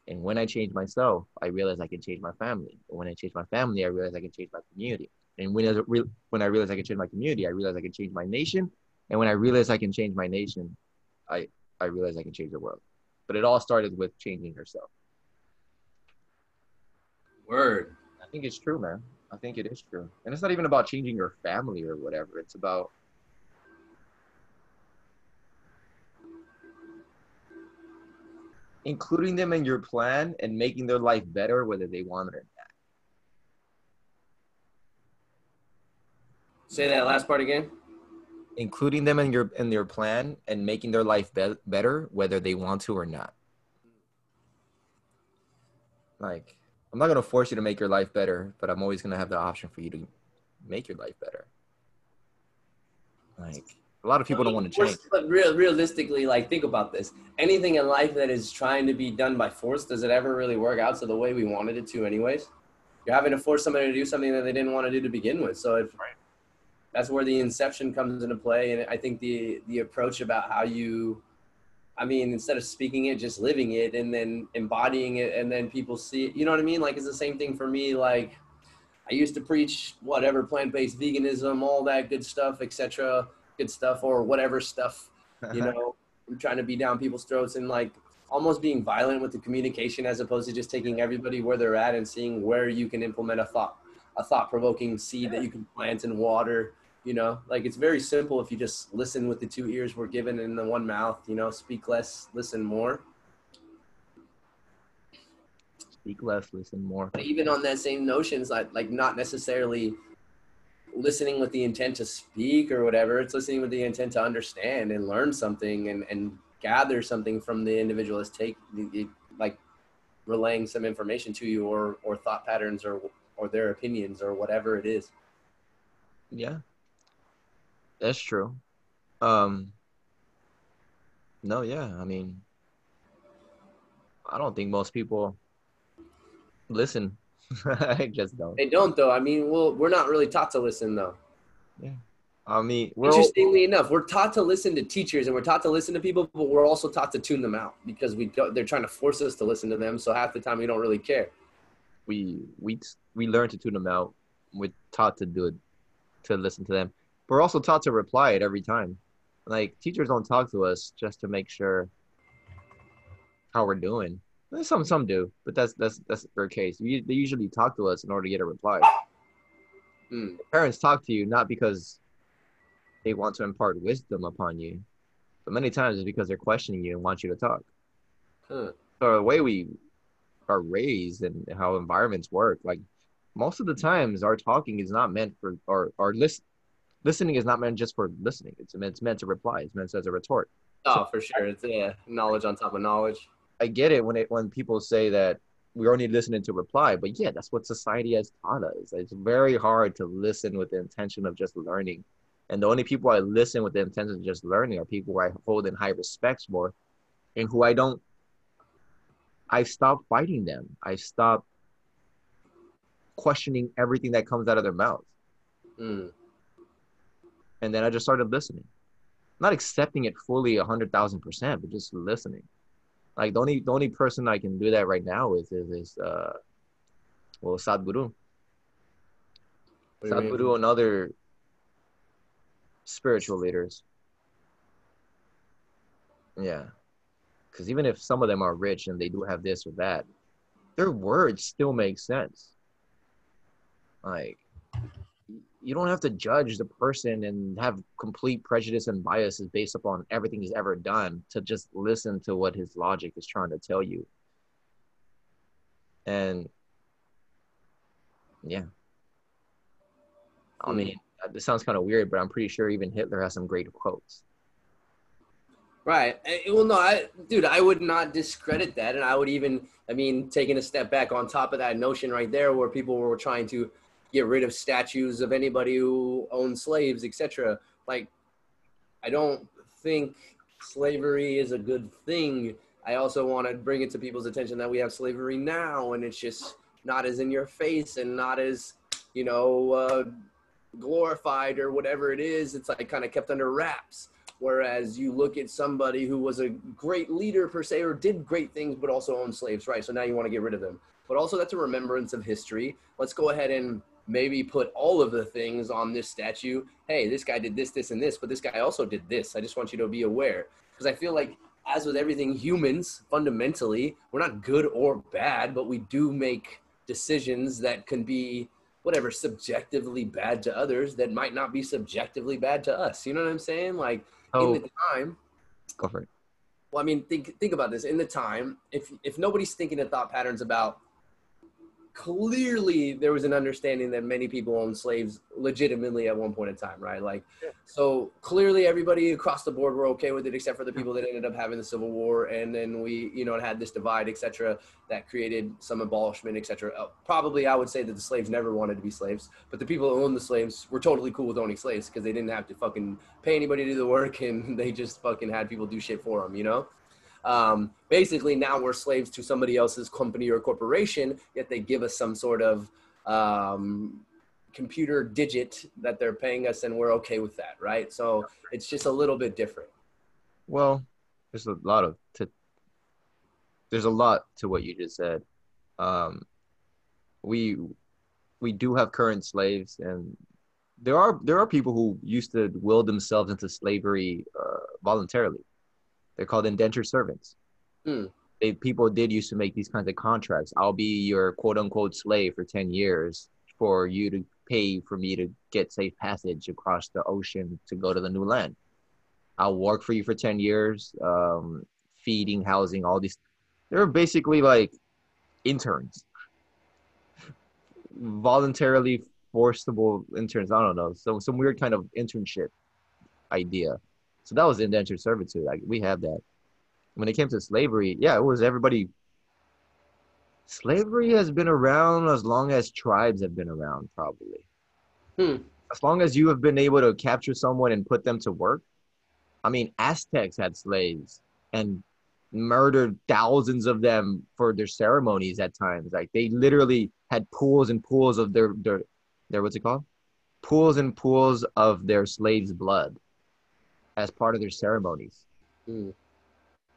And when I change myself, I realize I can change my family. And when I change my family, I realize I can change my community. And when I, re- when I realized I can change my community, I realize I can change my nation. And when I realize I can change my nation, I, I realized I can change the world. But it all started with changing yourself. word I think it's true, man. I think it is true. And it's not even about changing your family or whatever. It's about including them in your plan and making their life better, whether they want it or not. say that last part again Including them in your in their plan and making their life be- better, whether they want to or not. Like, I'm not gonna force you to make your life better, but I'm always gonna have the option for you to make your life better. Like, a lot of people don't want to change. But real, realistically, like think about this. Anything in life that is trying to be done by force, does it ever really work out to the way we wanted it to, anyways? You're having to force somebody to do something that they didn't want to do to begin with. So if, that's where the inception comes into play. And I think the the approach about how you, I mean, instead of speaking it, just living it and then embodying it, and then people see it. You know what I mean? Like it's the same thing for me. Like I used to preach whatever plant-based veganism, all that good stuff, etc. Good stuff or whatever stuff you know i'm trying to be down people's throats and like almost being violent with the communication as opposed to just taking everybody where they're at and seeing where you can implement a thought a thought-provoking seed that you can plant and water you know? Like it's very simple if you just listen with the two ears we're given in the one mouth you know? Speak less listen more. Speak less, listen more. but even on that same notions like like not necessarily listening with the intent to speak or whatever it's listening with the intent to understand and learn something and and gather something from the individual that's take like relaying some information to you or or thought patterns or or their opinions or whatever it is Yeah. That's true. Um No, yeah. I mean I don't think most people listen. I just don't. they don't though i mean well we're not really taught to listen though Yeah. I mean, we're all, interestingly enough we're taught to listen to teachers and we're taught to listen to people but we're also taught to tune them out because we they're trying to force us to listen to them so half the time we don't really care we we we learn to tune them out. We're taught to do it, to listen to them. We're also taught to reply it every time. Like teachers don't talk to us just to make sure how we're doing. Some some do, but that's that's that's their case. We, they usually talk to us in order to get a reply. Hmm. Parents talk to you not because they want to impart wisdom upon you, but many times it's because they're questioning you and want you to talk. Huh. So the way we are raised and how environments work, like most of the times our talking is not meant for or our listen listening is not meant just for listening. It's meant it's meant to reply. It's meant as a retort. Oh, for sure. It's yeah, knowledge on top of knowledge. I get it when it when people say that we're only listening to reply, but yeah, that's what society has taught us. It's very hard to listen with the intention of just learning. And the only people I listen with the intention of just learning are people I hold in high respect for and who I don't I stop fighting them. I stop questioning everything that comes out of their mouth. Mm. And then I just started listening. Not accepting it fully a hundred thousand percent, but just listening. Like the only the only person I can do that right now with is is uh well Sadhguru. What do you mean? Sadhguru and other spiritual leaders. Yeah. Because even if some of them are rich and they do have this or that, their words still make sense. Like, you don't have to judge the person and have complete prejudice and biases based upon everything he's ever done to just listen to what his logic is trying to tell you. And yeah. I Hmm. mean, uh, this sounds kind of weird, but I'm pretty sure even Hitler has some great quotes. Right. Eh, Well, no, I, dude, I would not discredit that, and I would even, I mean, taking a step back on top of that notion right there, where people were trying to get rid of statues of anybody who owned slaves, etc. Like, I don't think slavery is a good thing. I also want to bring it to people's attention that we have slavery now, and it's just not as in your face and not as, you know, uh, glorified or whatever it is. It's like kind of kept under wraps. Whereas you look at somebody who was a great leader per se, or did great things, but also owned slaves, right? So now you want to get rid of them. But also that's a remembrance of history. Let's go ahead and maybe put all of the things on this statue. Hey, this guy did this, this, and this, but this guy also did this. I just want you to be aware. Because I feel like, as with everything, humans, fundamentally, we're not good or bad, but we do make decisions that can be whatever subjectively bad to others that might not be subjectively bad to us. You know what I'm saying? Like Oh, in the time, go for it. well, I mean, think think about this. In the time, if if nobody's thinking of thought patterns about clearly there was an understanding that many people owned slaves legitimately at one point in time, right? Like, so clearly everybody across the board were okay with it, except for the people that ended up having the Civil War, and then we, you know, had this divide, etc., that created some abolishment, etc. Uh, probably, I would say that the slaves never wanted to be slaves, but the people who owned the slaves were totally cool with owning slaves because they didn't have to fucking pay anybody to do the work, and they just fucking had people do shit for them, you know um, basically now we're slaves to somebody else's company or corporation yet they give us some sort of um, computer digit that they're paying us and we're okay with that right so it's just a little bit different Well, there's a lot of to, there's a lot to what you just said. Um, we we do have current slaves, and there are there are people who used to will themselves into slavery uh, voluntarily. They're called indentured servants. Hmm. They, people did used to make these kinds of contracts. I'll be your quote unquote slave for ten years for you to pay for me to get safe passage across the ocean to go to the new land. I'll work for you for 10 years, um, feeding, housing, all these. They're basically like interns, voluntarily forcible interns. I don't know, so some weird kind of internship idea. So that was indentured servitude. Like we have that. When it came to slavery, yeah, it was everybody. Slavery has been around as long as tribes have been around, probably. Hmm. As long as you have been able to capture someone and put them to work, I mean, Aztecs had slaves and murdered thousands of them for their ceremonies at times. Like they literally had pools and pools of their their their what's it called? Pools and pools of their slaves' blood as part of their ceremonies. Hmm.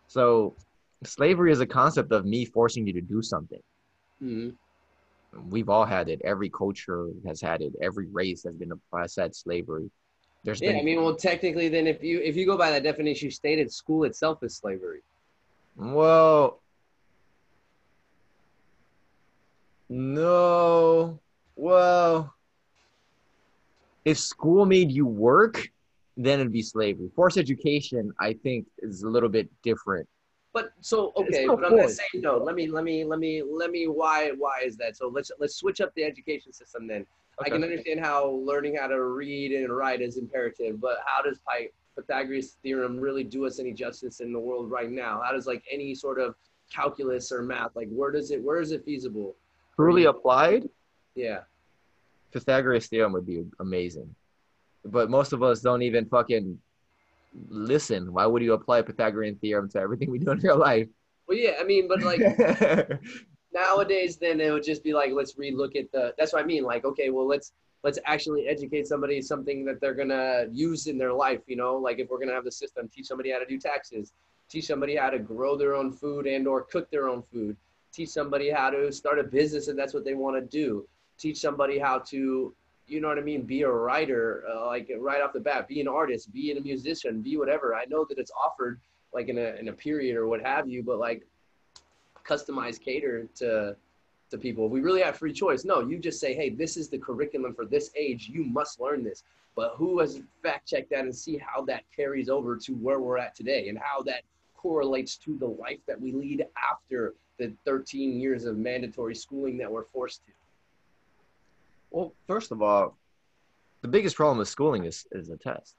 So slavery is a concept of me forcing you to do something. Mhm. We've all had it. Every culture has had it. Every race has been has had slavery. There's yeah been i mean well technically then if you if you go by that definition you stated school itself is slavery Well, no. Well, if school made you work, then it'd be slavery. Forced education, I think, is a little bit different. But so okay, but on that forced. same note, let me let me let me let me why why is that? So let's let's switch up the education system then. I can understand how learning how to read and write is imperative, but how does Py- Pythagoras theorem really do us any justice in the world right now? How does like any sort of calculus or math like where does it where is it feasible? Truly applied, Yeah. Pythagoras theorem would be amazing. But most of us don't even fucking listen. Why would you apply Pythagorean theorem to everything we do in real life? Well, yeah, I mean, but like nowadays then it would just be like let's relook at the that's what i mean like okay well let's let's actually educate somebody something that they're gonna use in their life you know like if we're gonna have the system teach somebody how to do taxes teach somebody how to grow their own food and or cook their own food teach somebody how to start a business and that's what they want to do teach somebody how to you know what i mean be a writer uh, like right off the bat be an artist be a musician be whatever i know that it's offered like in a in a period or what have you but like customize cater to to people. We really have free choice. No, you just say, hey, this is the curriculum for this age. You must learn this. But who has fact checked that and see how that carries over to where we're at today and how that correlates to the life that we lead after the 13 years of mandatory schooling that we're forced to. Well, first of all, the biggest problem with schooling is is the test.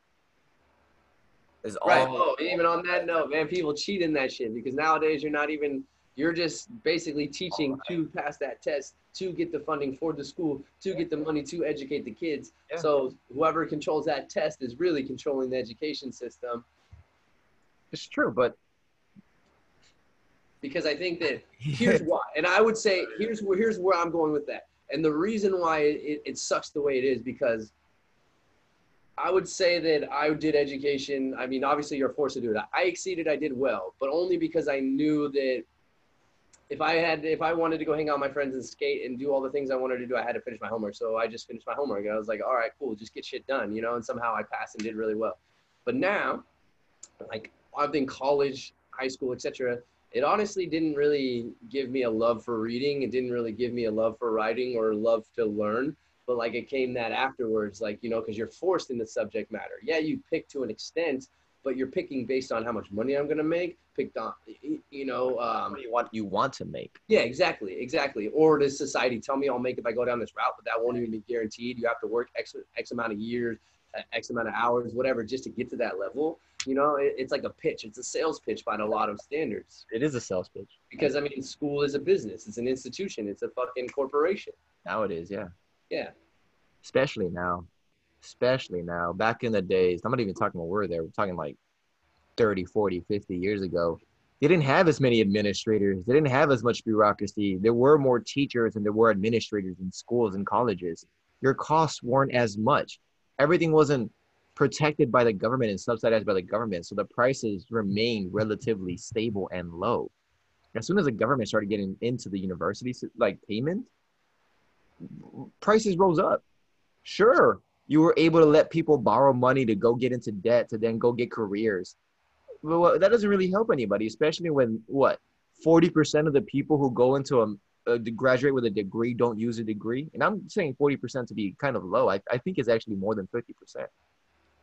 is Right. all Oh, even on that note, man, people cheat in that shit because nowadays you're not even you're just basically teaching oh, to pass that test, to get the funding for the school, to get the money to educate the kids. Yeah. So whoever controls that test is really controlling the education system. it's true, but Because I think that here's why, and I would say here's where here's where I'm going with that, and the reason why it, it sucks the way it is because I would say that I did education. I mean, obviously you're forced to do it. I exceeded. I did well, but only because I knew that if I had, if I wanted to go hang out with my friends and skate and do all the things I wanted to do, I had to finish my homework. So I just finished my homework, and I was like, all right, cool, just get shit done, you know. And somehow I passed and did really well. But now, like I've been college, high school, etc. It honestly didn't really give me a love for reading. It didn't really give me a love for writing or love to learn. But like it came that afterwards like you know because you're forced in the subject matter. Yeah you pick to an extent but you're picking based on how much money i'm going to make picked on you know um, what you want you want to make. yeah exactly exactly. Or does society tell me i'll make if i go down this route but that won't even be guaranteed. You have to work x, x amount of years uh, x amount of hours whatever just to get to that level you know it, it's like a pitch it's a sales pitch by a lot of standards It is a sales pitch. because i mean school is a business it's an institution it's a fucking corporation Now it is, yeah. yeah Especially now. Especially now. Back in the days, I'm not even talking about where there. We're talking like 30, 40, 50 years ago. They didn't have as many administrators. They didn't have as much bureaucracy. There were more teachers and there were administrators in schools and colleges. Your costs weren't as much. Everything wasn't protected by the government and subsidized by the government. So the prices remained relatively stable and low. As soon as the government started getting into the university like payment, prices rose up. Sure, you were able to let people borrow money to go get into debt to then go get careers. But that doesn't really help anybody, especially when what forty percent of the people who go into a, a graduate with a degree don't use a degree, and I'm saying forty percent to be kind of low. I, I think it's actually more than fifty percent.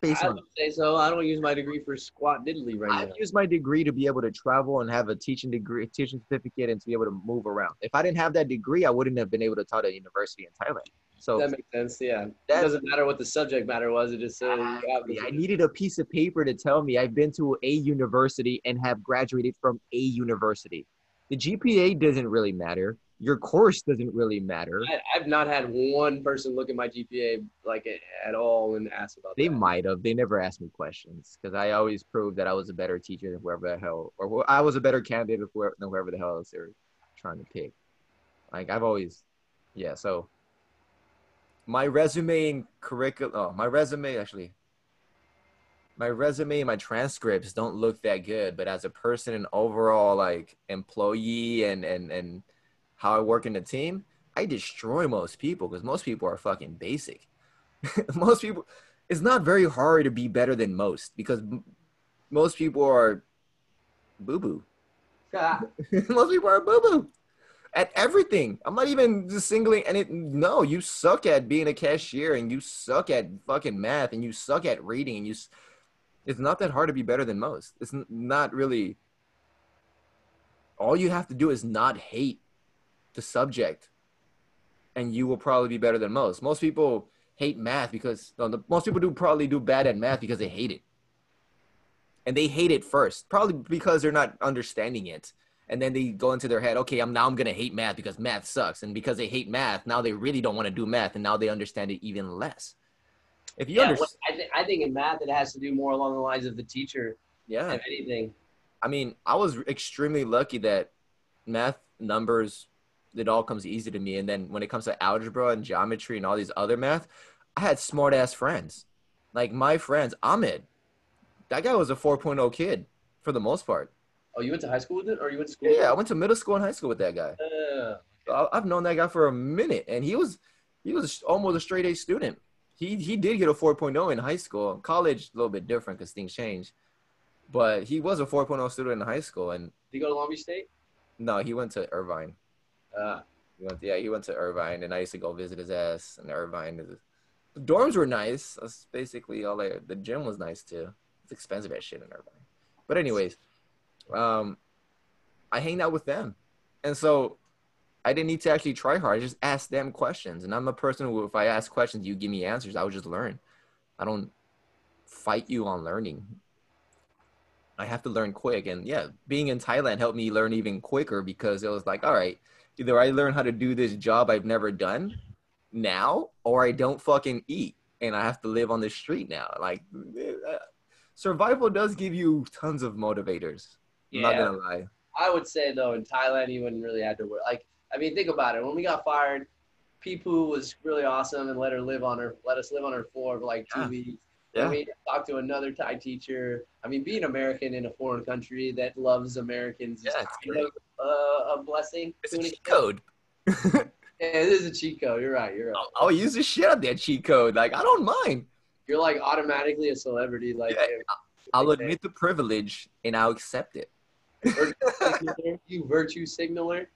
Based I on would say so. I don't use my degree for squat diddly right now. I've now. used my degree to be able to travel and have a teaching degree, teaching certificate, and to be able to move around. If I didn't have that degree, I wouldn't have been able to taught at a university in Thailand. So That makes sense. Yeah. It That- doesn't matter what the subject matter was. It just said the- I needed a piece of paper to tell me I've been to a university and have graduated from a university. The GPA doesn't really matter. Your course doesn't really matter. I, I've not had one person look at my GPA like at all and ask about They that. might have. They never asked me questions because I always proved that I was a better teacher than whoever the hell, or I was a better candidate than whoever, than whoever the hell else they're trying to pick. Like I've always, yeah. So my resume and curriculum, oh, my resume actually, my resume and my transcripts don't look that good, but as a person and overall like employee and and and how I work in the team, I destroy most people because most people are fucking basic. most people, it's not very hard to be better than most because m- most people are boo boo. Most people are boo boo at everything. I'm not even just singling and it. No, you suck at being a cashier and you suck at fucking math and you suck at reading and you. s- It's not that hard to be better than most. It's not really. All you have to do is not hate the subject, and you will probably be better than most. Most people hate math because no, the, most people do probably do bad at math because they hate it, and they hate it first, probably because they're not understanding it and then they go into their head, okay, I'm now I'm gonna hate math because math sucks, and because they hate math, now they really don't want to do math, and now they understand it even less. If you yeah, understand, I, th- I think in math it has to do more along the lines of the teacher yeah, than anything. I mean, I was extremely lucky that math numbers it all comes easy to me, and then when it comes to algebra and geometry and all these other math, I had smart ass friends, like my friends Ahmed. That guy was a 4.0 kid for the most part. Oh, you went to high school with it, or you went to school? Yeah, I went to middle school and high school with that guy. Uh, I- I've known that guy for a minute, and he was he was almost a straight A student. He he did get a 4.0 in high school. College a little bit different because things change, but he was a 4.0 student in high school. And did you go to Long Beach State? no, he went to Irvine. Uh, He went yeah, he went to Irvine, and I used to go visit his ass in Irvine. The dorms were nice. That's basically all. I, the gym was nice too. It's expensive as shit in Irvine. But anyways, um, I hanged out with them, and so I didn't need to actually try hard. I just asked them questions, and I'm a person who, if I ask questions, you give me answers. I would just learn. I don't fight you on learning. I have to learn quick. And yeah, being in Thailand helped me learn even quicker because it was like, all right, either I learn how to do this job I've never done now, or I don't fucking eat and I have to live on the street now. Like, uh, survival does give you tons of motivators. I'm not gonna lie. I would say though in Thailand you wouldn't really have to work. Like I mean, think about it. When we got fired, Peepoo was really awesome and let her live on her let us live on her floor for like two Yeah. weeks. Yeah. I mean, talk to another Thai teacher. I mean, being American in a foreign country that loves Americans is Yeah, it's kind of uh, a blessing. It's a cheat extent. code. Yeah, it is a cheat code. You're right. You're right. I'll, I'll use the shit out of that cheat code. Like, I don't mind. You're like automatically a celebrity. Like, Yeah, I'll admit the privilege and I'll accept it. virtue you virtue signaler.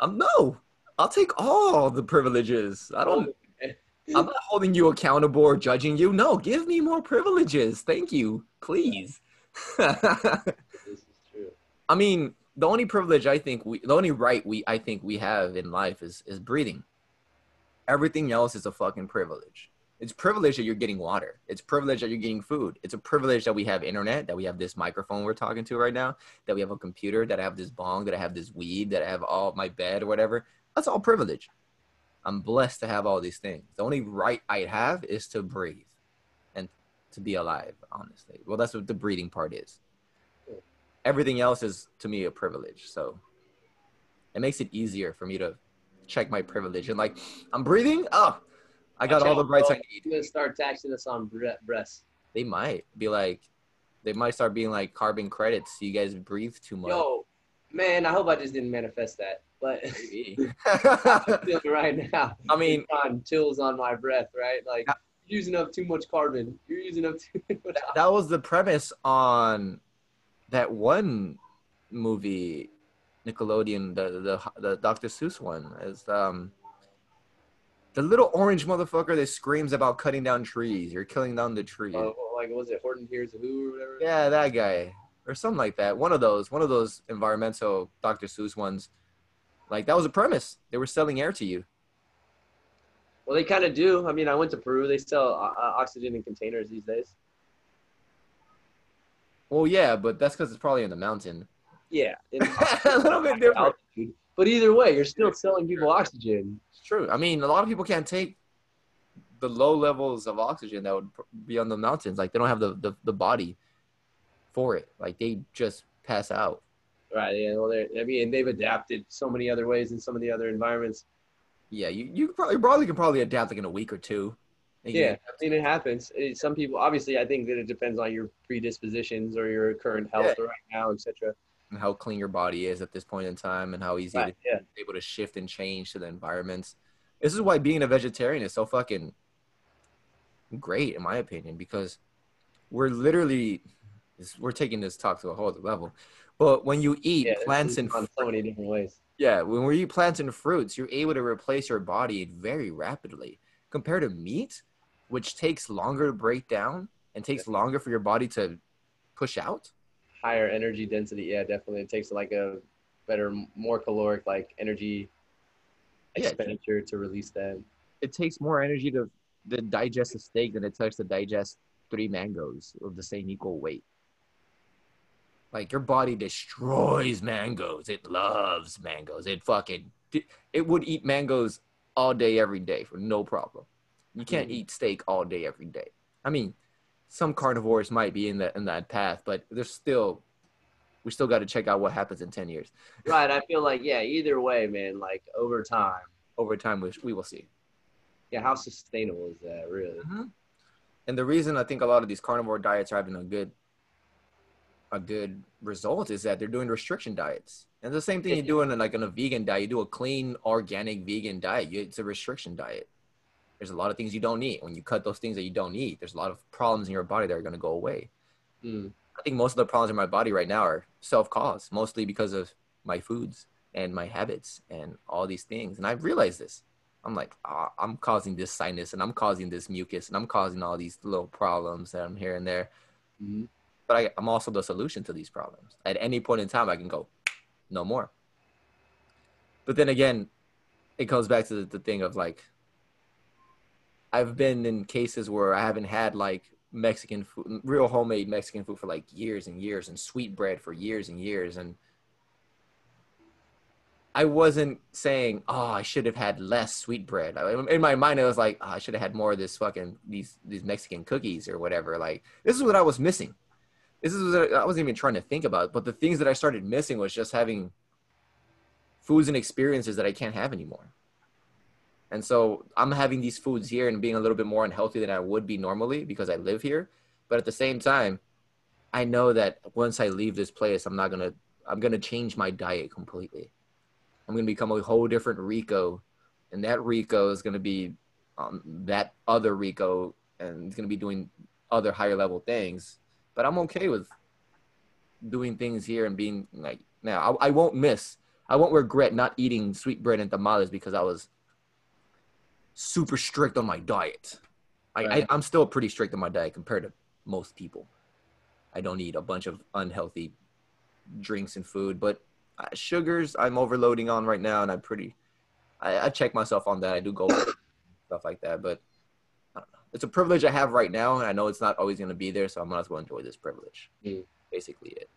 Um, no, I'll take all the privileges. I don't. I'm not holding you accountable or judging you. No, give me more privileges. Thank you, please. This is true. I mean, the only privilege I think we, the only right we, I think we have in life is is breathing. Everything else is a fucking privilege. It's privilege that you're getting water. It's privilege that you're getting food. It's a privilege that we have internet, that we have this microphone we're talking to right now, that we have a computer, that I have this bong, that I have this weed, that I have all my bed or whatever. That's all privilege. I'm blessed to have all these things. The only right I have is to breathe and to be alive, honestly. Well, that's what the breathing part is. Everything else is to me a privilege. So it makes it easier for me to check my privilege and like I'm breathing. Oh, I got all the rights. I need. Gonna start taxing us on bre- breasts. They might be like, they might start being like carbon credits. You guys breathe too much. Yo, man, I hope I just didn't manifest that. But right now. I mean, on chills on my breath, right? Like you're using up too much carbon. You're using up too much. that was the premise on that one movie, Nickelodeon, the the the Dr. Seuss one, is um the little orange motherfucker that screams about cutting down trees. You're killing down the tree. Uh, like was it Horton Hears a Who or whatever? Yeah, that guy or something like that. One of those, one of those environmental Dr. Seuss ones. Like that was a premise. They were selling air to you. Well, they kind of do. I mean, I went to Peru. They sell uh, oxygen in containers these days. Well, yeah, but that's because it's probably in the mountain. Yeah, a little bit different. altitude. But either way, you're still selling people oxygen. It's true. I mean, a lot of people can't take the low levels of oxygen that would be on the mountains. Like they don't have the, the, the body for it. Like they just pass out. Right. Yeah. Well, they're, I mean, they've adapted so many other ways in some of the other environments. Yeah, you you probably probably can probably adapt like in a week or two. Yeah, I mean, it happens. It, some people, obviously, I think that it depends on your predispositions or your current health right now, etc. and how clean your body is at this point in time and how easy Right. it Yeah. able to shift and change to the environments. This is why being a vegetarian is so fucking great in my opinion because we're literally we're taking this talk to a whole other level. But when you eat Yeah. plants and on so many different ways. yeah, when we eat plants and fruits, you're able to replace your body very rapidly compared to meat, which takes longer to break down and takes longer for your body to push out. Higher energy density. Yeah, definitely. It takes like a better, more caloric like energy Yeah. expenditure to release that. it takes more energy to, to digest a steak than it takes to digest three mangoes of the same equal weight. Like your body destroys mangoes. It loves mangoes. It fucking it would eat mangoes all day every day for no problem. You can't Mhm. eat steak all day every day. I mean, some carnivores might be in that in that path, but there's still we still got to check out what happens in 10 years. Right. I feel like yeah. Either way, man. Like over time. Over time we, we will see. Yeah. How sustainable is that really? And the reason I think a lot of these carnivore diets are having a good a good result is that they're doing restriction diets. And the same thing you do in like in a vegan diet, you do a clean organic vegan diet. You, it's a restriction diet. There's a lot of things you don't eat. When you cut those things that you don't eat, there's a lot of problems in your body that are going to go away. Mm. I think most of the problems in my body right now are self-caused, mostly because of my foods and my habits and all these things. And I've realized this. I'm like, ah, I'm causing this sinus and I'm causing this mucus and I'm causing all these little problems that I'm here and there. Mhm. But I, I'm also the solution to these problems. At any point in time, I can go, no more. But then again, it goes back to the, the thing of like, I've been in cases where I haven't had like Mexican food, real homemade Mexican food for like years and years, and sweet bread for years and years, and I wasn't saying, "Oh, I should have had less sweet bread." In my mind, I was like, oh, "I should have had more of this fucking these these Mexican cookies or whatever." Like this is what I was missing. This is I wasn't even trying to think about. But the things that I started missing was just having foods and experiences that I can't have anymore. And so I'm having these foods here and being a little bit more unhealthy than I would be normally because I live here. But at the same time, I know that once I leave this place, I'm not gonna I'm gonna change my diet completely. I'm gonna become a whole different Rico, and that Rico is gonna be um, that other Rico, and he's gonna be doing other higher level things. But I'm okay with doing things here and being like now. I, I won't miss. I won't regret not eating sweet bread and tamales because I was super strict on my diet. I, right. I, I'm still pretty strict on my diet compared to most people. I don't eat a bunch of unhealthy drinks and food, but uh, sugars I'm overloading on right now, and I'm pretty. I, I check myself on that. I do go stuff like that, but I don't know. It's a privilege I have right now, and I know it's not always going to be there, so I might as well enjoy this privilege. Mm. Basically, it.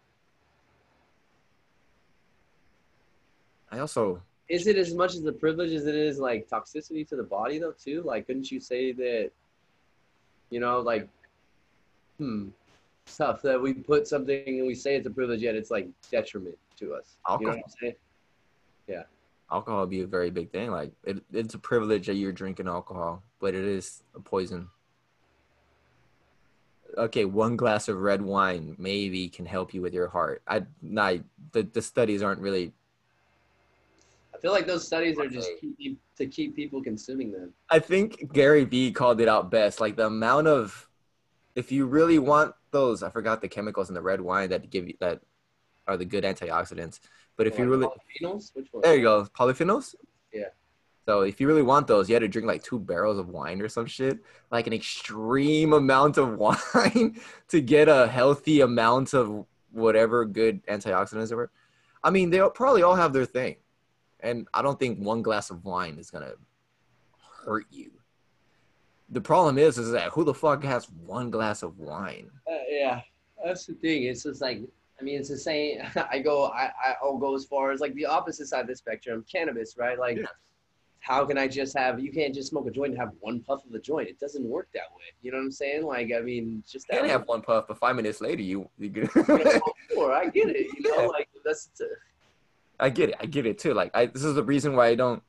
I also is it as much as a privilege as it is like toxicity to the body though too? Like couldn't you say that you know, like hmm tough that we put something and we say it's a privilege yet it's like detriment to us. Alcohol. You know what I'm saying? Yeah. Alcohol would be a very big thing. Like it, it's a privilege that you're drinking alcohol, but it is a poison. Okay, one glass of red wine maybe can help you with your heart. I not the, the studies aren't really I feel like those studies are just keep, to keep people consuming them. I think Gary Vee called it out best. Like the amount of, if you really want those, I forgot the chemicals in the red wine that give you that are the good antioxidants. But if you really polyphenols, which one? There you go, polyphenols. Yeah. So if you really want those, you had to drink like two barrels of wine or some shit, like an extreme amount of wine to get a healthy amount of whatever good antioxidants there were. I mean, they probably all have their thing and I don't think one glass of wine is gonna hurt you. The problem is, is that who the fuck has one glass of wine? Uh, yeah, that's the thing. It's just like, I mean, it's the same. I go, I, I'll go as far as like the opposite side of the spectrum, cannabis, right? Like, yeah. how can I just have? You can't just smoke a joint and have one puff of the joint. It doesn't work that way. You know what I'm saying? Like, I mean, just that. You can have one puff, but five minutes later, you you get. sure, I get it. You know, yeah. like that's. I get it. I get it too. Like I, this is the reason why I don't,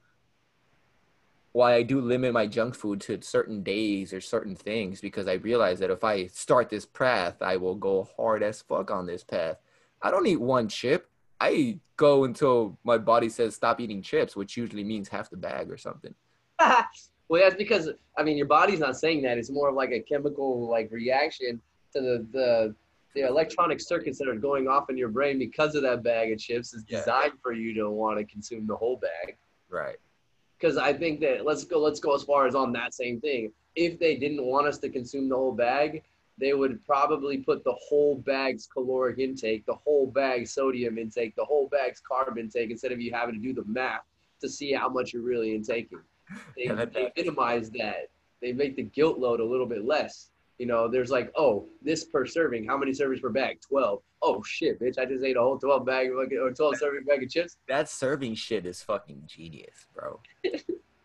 why I do limit my junk food to certain days or certain things because I realize that if I start this path, I will go hard as fuck on this path. I don't eat one chip. I go until my body says stop eating chips, which usually means half the bag or something. well, that's because I mean your body's not saying that. It's more of like a chemical like reaction to the the the electronic circuits that are going off in your brain because of that bag of chips is designed yeah. for you to want to consume the whole bag. Right. Because I think that let's go let's go as far as on that same thing. If they didn't want us to consume the whole bag, they would probably put the whole bag's caloric intake, the whole bag's sodium intake, the whole bag's carb intake instead of you having to do the math to see how much you're really intaking. They, yeah, they minimize that. They make the guilt load a little bit less you know, there's like, oh, this per serving. How many servings per bag? Twelve. Oh shit, bitch! I just ate a whole twelve bag or twelve serving bag of chips. That serving shit is fucking genius, bro.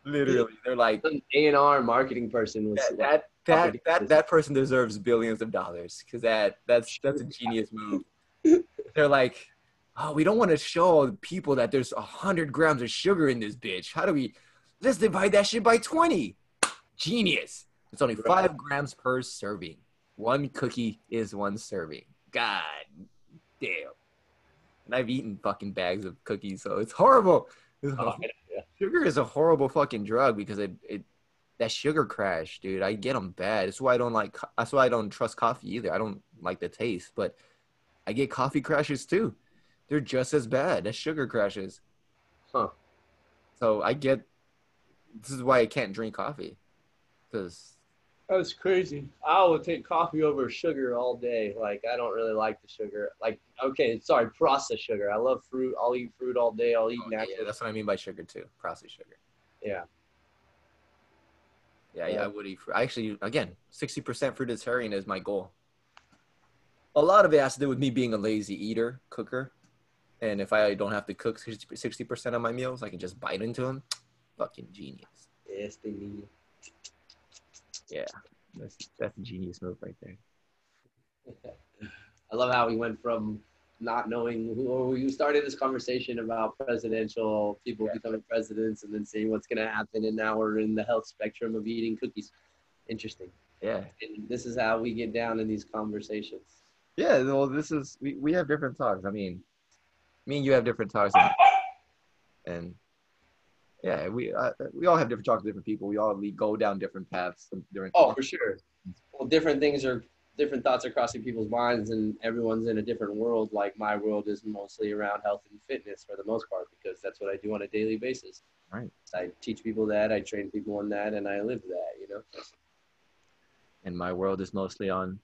Literally, they're like A and R marketing person was that that that, that, that person deserves billions of dollars because that that's that's a genius move. they're like, oh, we don't want to show people that there's a hundred grams of sugar in this bitch. How do we? Let's divide that shit by twenty. Genius. It's only five grams per serving. One cookie is one serving. God damn. And I've eaten fucking bags of cookies, so it's horrible. It's oh, yeah. Sugar is a horrible fucking drug because it, it that sugar crash, dude. I get them bad. That's why I don't like. That's why I don't trust coffee either. I don't like the taste, but I get coffee crashes too. They're just as bad as sugar crashes. Huh. So I get. This is why I can't drink coffee, because that's crazy. I would take coffee over sugar all day. Like I don't really like the sugar. Like okay, sorry, processed sugar. I love fruit. I'll eat fruit all day. I'll eat oh, natural. Yeah, that's what I mean by sugar too. Processed sugar. Yeah. Yeah, yeah, I would eat fruit. I actually, again, 60% fruitarian is my goal. A lot of it has to do with me being a lazy eater, cooker. And if I don't have to cook 60% of my meals, I can just bite into them. Fucking genius. Yes, they need. Yeah, that's, that's a genius move right there. I love how we went from not knowing who or you started this conversation about presidential people yeah. becoming presidents and then seeing what's going to happen and now we're in the health spectrum of eating cookies. Interesting. Yeah. And this is how we get down in these conversations. Yeah well this is we, we have different talks. I mean me and you have different talks and, and yeah we uh, we all have different talks with different people. We all we go down different paths different oh for sure. Well different things are different thoughts are crossing people's minds and everyone's in a different world. Like my world is mostly around health and fitness for the most part because that's what i do on a daily basis. Right. I teach people that i train people on that and i live that you know? And my world is mostly on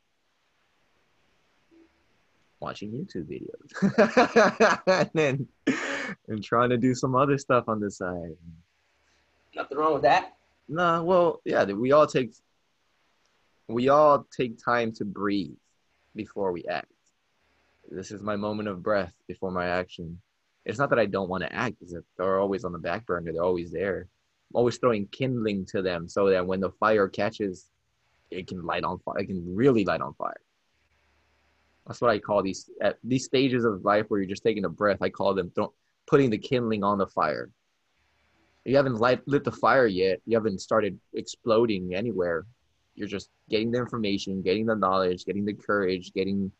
watching youtube videos. And then and trying to do some other stuff on the side. Nothing wrong with that. No nah, well yeah we all take we all take time to breathe before we act. This is my moment of breath before my action. It's not that I don't want to act, it's that they're always on the back burner, they're always there. I'm always throwing kindling to them so that when the fire catches, it can light on fire. It can really light on fire. That's what I call these at these stages of life where you're just taking a breath. I call them th- putting the kindling on the fire. You haven't light, lit the fire yet. You haven't started exploding anywhere. You're just getting the information, getting the knowledge, getting the courage, getting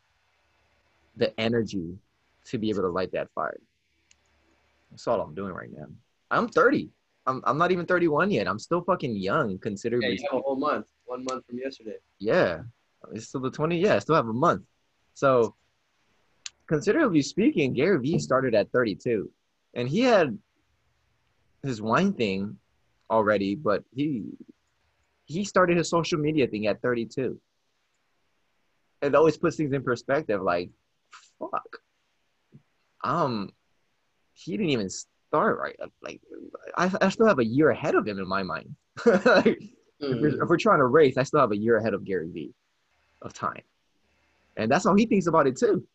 the energy to be able to light that fire. That's all I'm doing right now. I'm 30. I'm, I'm not even 31 yet. I'm still fucking young considerably. Yeah, you have a whole month. One month from yesterday. Yeah. It's still the 20. Yeah, I still have a month. So, considerably speaking, Gary Vee started at 32. And he had his wine thing already, but he he started his social media thing at 32. It always puts things in perspective. Like, fuck. Um, he didn't even start right. Like, I, I still have a year ahead of him in my mind. like, mm-hmm. if, we're, if, we're, trying to race, I still have a year ahead of Gary Vee of time. And that's how he thinks about it too.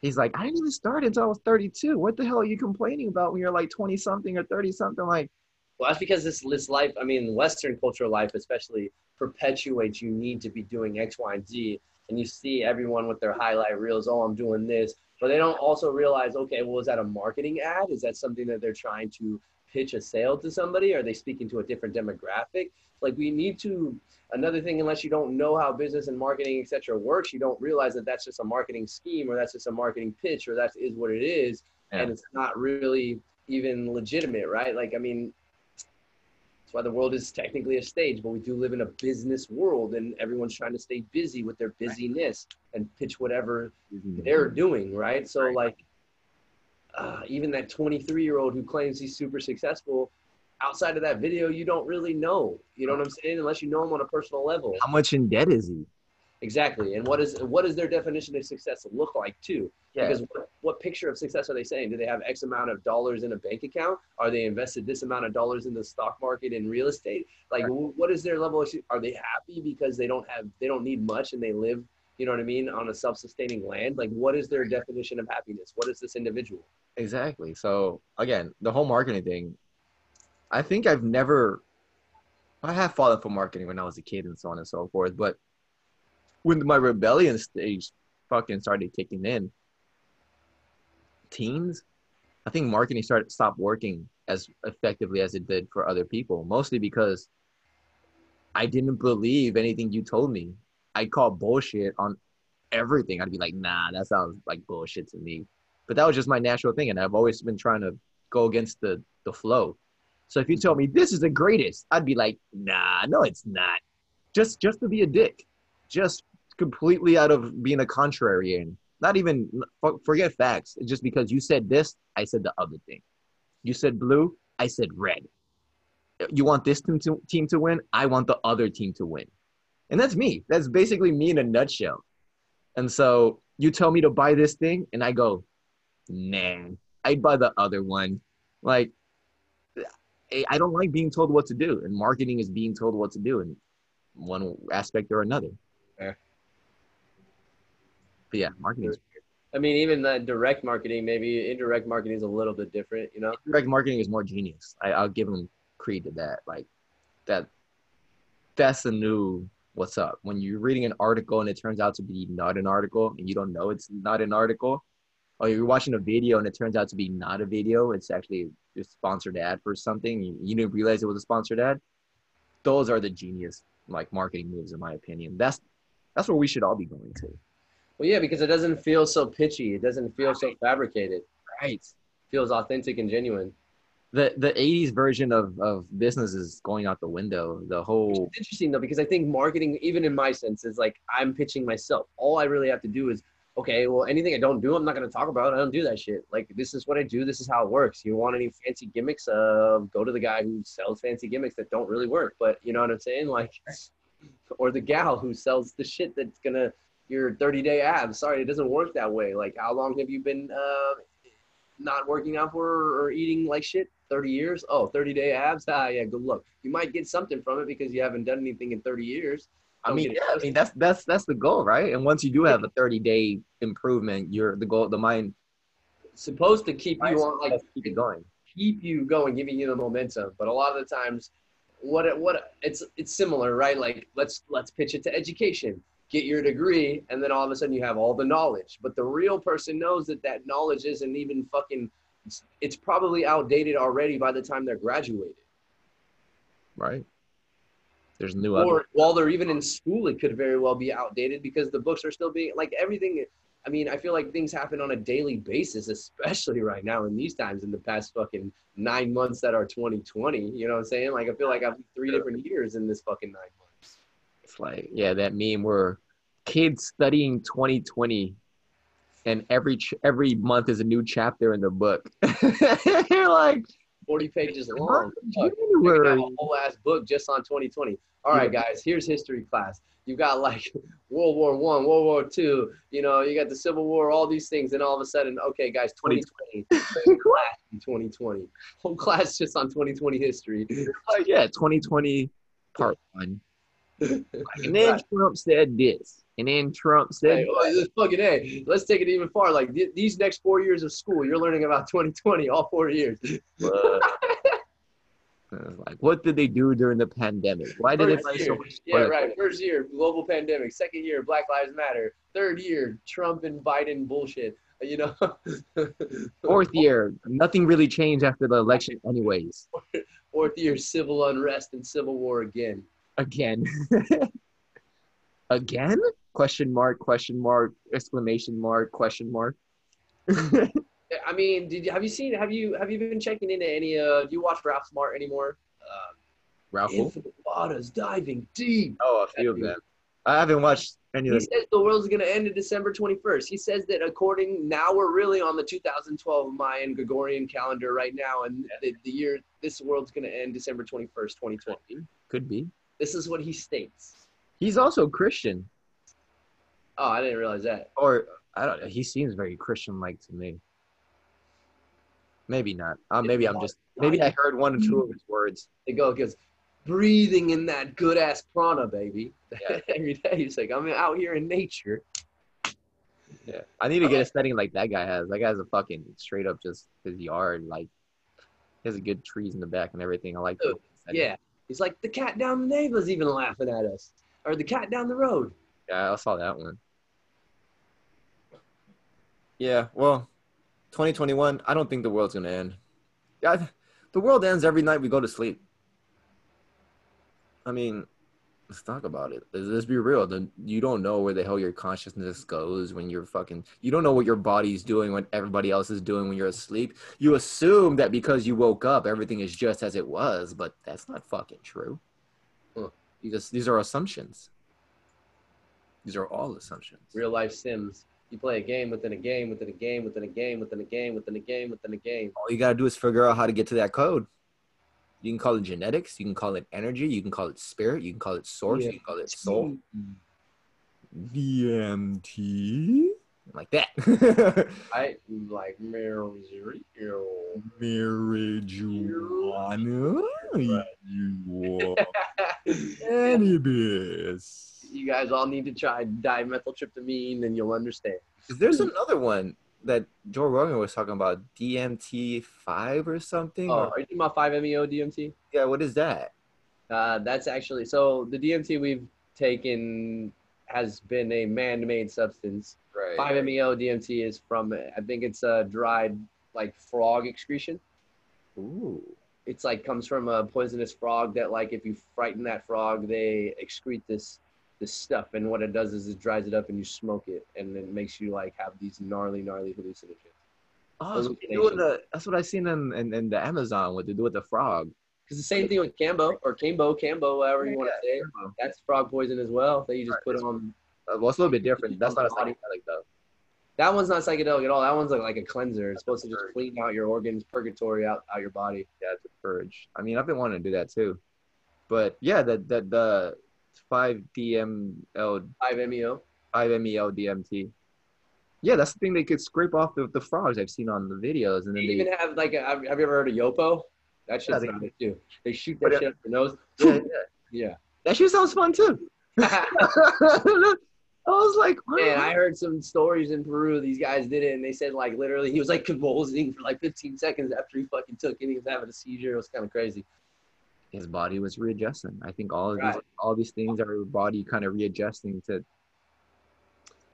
He's like, I didn't even start until I was 32. What the hell are you complaining about when you're like 20 something or 30 something? Like, well, that's because this this life, I mean, Western cultural life especially perpetuates you need to be doing X, Y, and Z. And you see everyone with their highlight reels, oh, I'm doing this. But they don't also realize, okay, well, is that a marketing ad? Is that something that they're trying to pitch a sale to somebody? Are they speaking to a different demographic? Like we need to, another thing, unless you don't know how business and marketing, etc., works, you don't realize that that's just a marketing scheme or that's just a marketing pitch or that is what it is. Yeah. And it's not really even legitimate, right? Like, I mean, that's why the world is technically a stage, but we do live in a business world and everyone's trying to stay busy with their busyness and pitch whatever they're doing, right? So, like, uh, even that 23 year old who claims he's super successful, outside of that video, you don't really know. You know what I'm saying? Unless you know him on a personal level. How much in debt is he? Exactly. And what is what is their definition of success look like too? Yeah. Because what, what picture of success are they saying? Do they have X amount of dollars in a bank account? Are they invested this amount of dollars in the stock market in real estate? Like right. what is their level of are they happy because they don't have they don't need much and they live, you know what I mean, on a self-sustaining land? Like what is their definition of happiness? What is this individual? Exactly. So again, the whole marketing thing, I think I've never I have fallen for marketing when I was a kid and so on and so forth, but when my rebellion stage fucking started kicking in, teens, I think marketing started stopped working as effectively as it did for other people, mostly because I didn't believe anything you told me. I'd call bullshit on everything. I'd be like, nah, that sounds like bullshit to me. But that was just my natural thing, and I've always been trying to go against the the flow. So if you told me this is the greatest, I'd be like, nah, no, it's not. Just just to be a dick. Just completely out of being a contrarian. Not even forget facts. Just because you said this, I said the other thing. You said blue, I said red. You want this team to, team to win, I want the other team to win. And that's me. That's basically me in a nutshell. And so you tell me to buy this thing, and I go, nah, I'd buy the other one. Like, I I don't like being told what to do, and marketing is being told what to do in one aspect or another. Yeah. But yeah, marketing I mean, even the direct marketing, maybe indirect marketing is a little bit different, you know? direct marketing is more genius. I, I'll give them creed to that. Like that, that's the new what's up. When you're reading an article and it turns out to be not an article, and you don't know it's not an article, or you're watching a video and it turns out to be not a video, it's actually a sponsored ad for something. You, you didn't realize it was a sponsored ad. Those are the genius like marketing moves, in my opinion. That's that's where we should all be going to. Well, yeah, because it doesn't feel so pitchy. It doesn't feel so fabricated. Right. It feels authentic and genuine. The the '80s version of of business is going out the window. The whole It's interesting though because I think marketing, even in my sense, is like I'm pitching myself. All I really have to do is, okay, well, anything I don't do, I'm not gonna talk about. I don't do that shit. Like this is what I do. This is how it works. You want any fancy gimmicks? Uh, go to the guy who sells fancy gimmicks that don't really work. But you know what I'm saying? Like, or the gal who sells the shit that's gonna your 30 day abs. Sorry, it doesn't work that way. Like, how long have you been uh, not working out for or eating like shit? 30 years? Oh, 30 day abs? Ah, yeah, good luck. You might get something from it because you haven't done anything in 30 years. I mean, yeah, I mean that's that's that's the goal, right? And once you do have a 30 day improvement, you're the goal. The mind supposed to keep you on like keep it going. keep you going, giving you the momentum. But a lot of the times, what it, what it's it's similar, right? Like let's let's pitch it to education, get your degree, and then all of a sudden you have all the knowledge. But the real person knows that that knowledge isn't even fucking. It's, it's probably outdated already by the time they're graduated, Right. There's new or other. while they're even in school, it could very well be outdated because the books are still being like everything. I mean, I feel like things happen on a daily basis, especially right now in these times in the past fucking nine months that are 2020. You know what I'm saying? Like, I feel like I've three different years in this fucking nine months. Like yeah, that meme where kids studying 2020, and every ch- every month is a new chapter in the book. You're like 40 pages long. I have a whole ass book just on 2020. All right, guys, here's history class. You got like World War One, World War Two. You know, you got the Civil War, all these things, and all of a sudden, okay, guys, 2020 whole class in 2020, whole class just on 2020 history. Like, oh, yeah, 2020 part one. And then Trump said this, and then Trump said, Hey, oh, this fucking A. Let's take it even far. Like th- these next four years of school, you're learning about 2020, all four years. Uh, like, what did they do during the pandemic? Why did they First buy so year, much yeah, right. First year, global pandemic. Second year, Black Lives Matter. Third year, Trump and Biden bullshit. You know. Fourth year, nothing really changed after the election, anyways. Fourth year, civil unrest and civil war again. Again. Again? Question mark, question mark, exclamation mark, question mark. I mean, did you, have you seen? Have you have you been checking into any? Uh, do you watch Ralph Smart anymore? Uh, Ralph? Waters, diving deep. Oh, a few of them. I haven't watched any of He them. says the world's going to end in December 21st. He says that according now we're really on the 2012 Mayan Gregorian calendar right now, and the, the year this world's going to end December 21st, 2020. Could be. This is what he states. He's also Christian. Oh, I didn't realize that. Or, I don't know. He seems very Christian like to me. Maybe not. Uh, maybe I'm just, maybe I heard one or two of his words. They go because breathing in that good ass prana, baby. Yeah. Every day he's like, I'm out here in nature. Yeah. I need to get a setting like that guy has. That guy's a fucking straight up just his yard. Like, he has a good trees in the back and everything. I like Dude. Yeah. He's like, the cat down the neighbor's even laughing at us. Or the cat down the road. Yeah, I saw that one. Yeah, well, 2021, I don't think the world's gonna end. Yeah, the world ends every night we go to sleep. I mean, let's talk about it. Let's, let's be real. The, you don't know where the hell your consciousness goes when you're fucking. You don't know what your body's doing when everybody else is doing when you're asleep. You assume that because you woke up, everything is just as it was, but that's not fucking true. You just these are assumptions. These are all assumptions. Real life Sims. You play a game within a game within a game within a game within a game within a game within a game. all you gotta do is figure out how to get to that code. You can call it genetics, you can call it energy, you can call it spirit, you can call it source, you can call it soul. DMT. like that. I like marijuana. Marijuana, you cannabis. you guys all need to try dimethyltryptamine, and you'll understand. There's another one that Joe Rogan was talking about, DMT five or something. Oh, or- are you talking about 5-MeO DMT? yeah, what is that? Uh, that's actually so. The DMT we've taken has been a man-made substance. Right. 5-MeO DMT is from I think it's a dried like frog excretion. Ooh. It's like comes from a poisonous frog that like if you frighten that frog, they excrete this this stuff, and what it does is it dries it up and you smoke it, and it makes you like have these gnarly, gnarly hallucinations. Oh, that's what, they do in the, that's what I seen in, in, in the Amazon. What they do with the frog. Because the same thing with Kambo or Kambo, Kambo, however you want to say it. That's frog poison as well that you just Right, put on. Uh, well, it's a little bit different. That's not a psychedelic though. That one's not psychedelic at all. That one's like, like a cleanser. It's supposed to just clean out your organs, purgatory out, out your body. Yeah, it's a purge. I mean, I've been wanting to do that too, but yeah, the the the five DML 5-MeO. five MEL DMT. Yeah, that's the thing they could scrape off the, the frogs I've seen on the videos, and They then they even have like, a, have you ever heard of Yopo? That shit's they- not too. They shoot that uh, shit up your nose. yeah, yeah. Yeah. that shit sounds fun too. I was like, Man, I heard some stories in Peru. These guys did it, and they said like literally he was like convulsing for like 15 seconds after he fucking took it. He was having a seizure. It was kind of crazy. His body was readjusting. I think all of Right. these all these things are your body kind of readjusting to.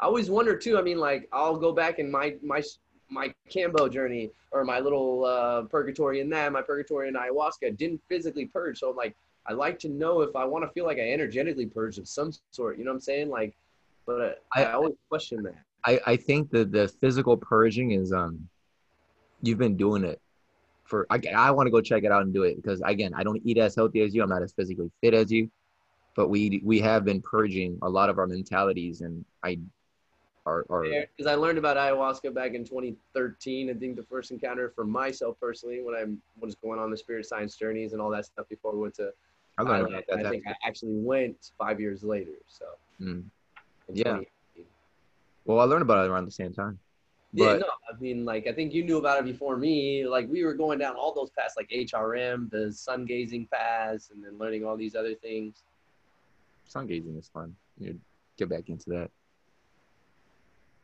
I always wonder too. I mean, like I'll go back in my my my Kambo journey or my little uh, purgatory in that, my purgatory in ayahuasca didn't physically purge. So I'm like I like to know if I want to feel like I energetically purged of some sort. You know what I'm saying? Like, but uh, I, I- always question that. I I think that the physical purging is um, you've been doing it for. I I want to go check it out and do it because again, I don't eat as healthy as you. I'm not as physically fit as you, but we we have been purging a lot of our mentalities and I. Are, are Because I learned about ayahuasca back in 2013. I think the first encounter for myself personally when I was going on the spirit science journeys and all that stuff before we went to I learned Thailand. about that. I think I actually went five years later. So Mm. Yeah. Well, I learned about it around the same time. Yeah, no, I mean, like, I think you knew about it before me. Like, we were going down all those paths, like HRM, the sun gazing paths, and then learning all these other things. sun gazing is fun. You get back into that.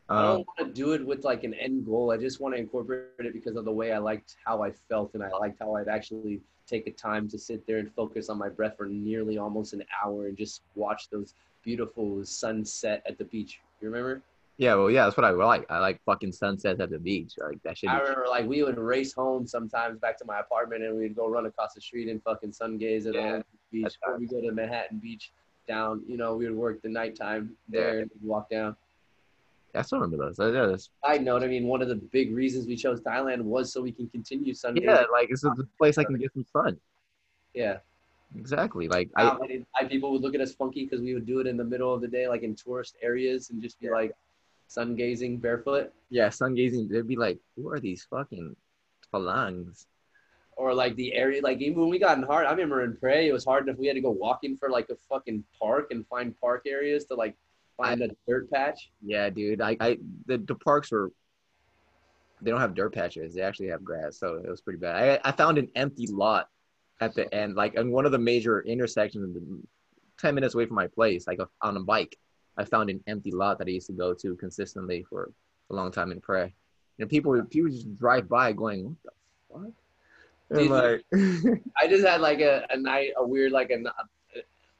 I Um, don't want to do it with like an end goal. I just want to incorporate it because of the way I liked how I felt, and I liked how I'd actually take a time to sit there and focus on my breath for nearly almost an hour and just watch those beautiful sunset at the beach. You remember? Yeah, well, yeah, that's what I like. I like fucking sunsets at the beach. Like that shit. I remember like we would race home sometimes back to my apartment and we'd go run across the street and fucking sun gaze at Yeah, the beach. Or we go to Manhattan Beach down, you know, we would work the nighttime there Yeah. and walk down. I still remember those. Yeah, that's- Side note, I mean, one of the big reasons we chose Thailand was so we can continue sun yeah, like it's a place I can get some sun. Yeah. Exactly. Like I, I, I, people would look at us funky because we would do it in the middle of the day, like in tourist areas, and just be Yeah. like sun gazing barefoot. yeah, sun gazing. They'd be like, "Who are these fucking falangs?" Or like the area, like even when we got in hard, I remember in Phrae, it was hard enough we had to go walking for like a fucking park and find park areas to like find a dirt patch. Yeah, dude. I, I, the, the parks were. They don't have dirt patches. They actually have grass, so it was pretty bad. I, I found an empty lot at the end, like in one of the major intersections, ten minutes away from my place, like a, on a bike. I found an empty lot that I used to go to consistently for a long time in prayer. And people, would- people just drive by going, "What the fuck?" And like, I just had like a, a night, a weird like a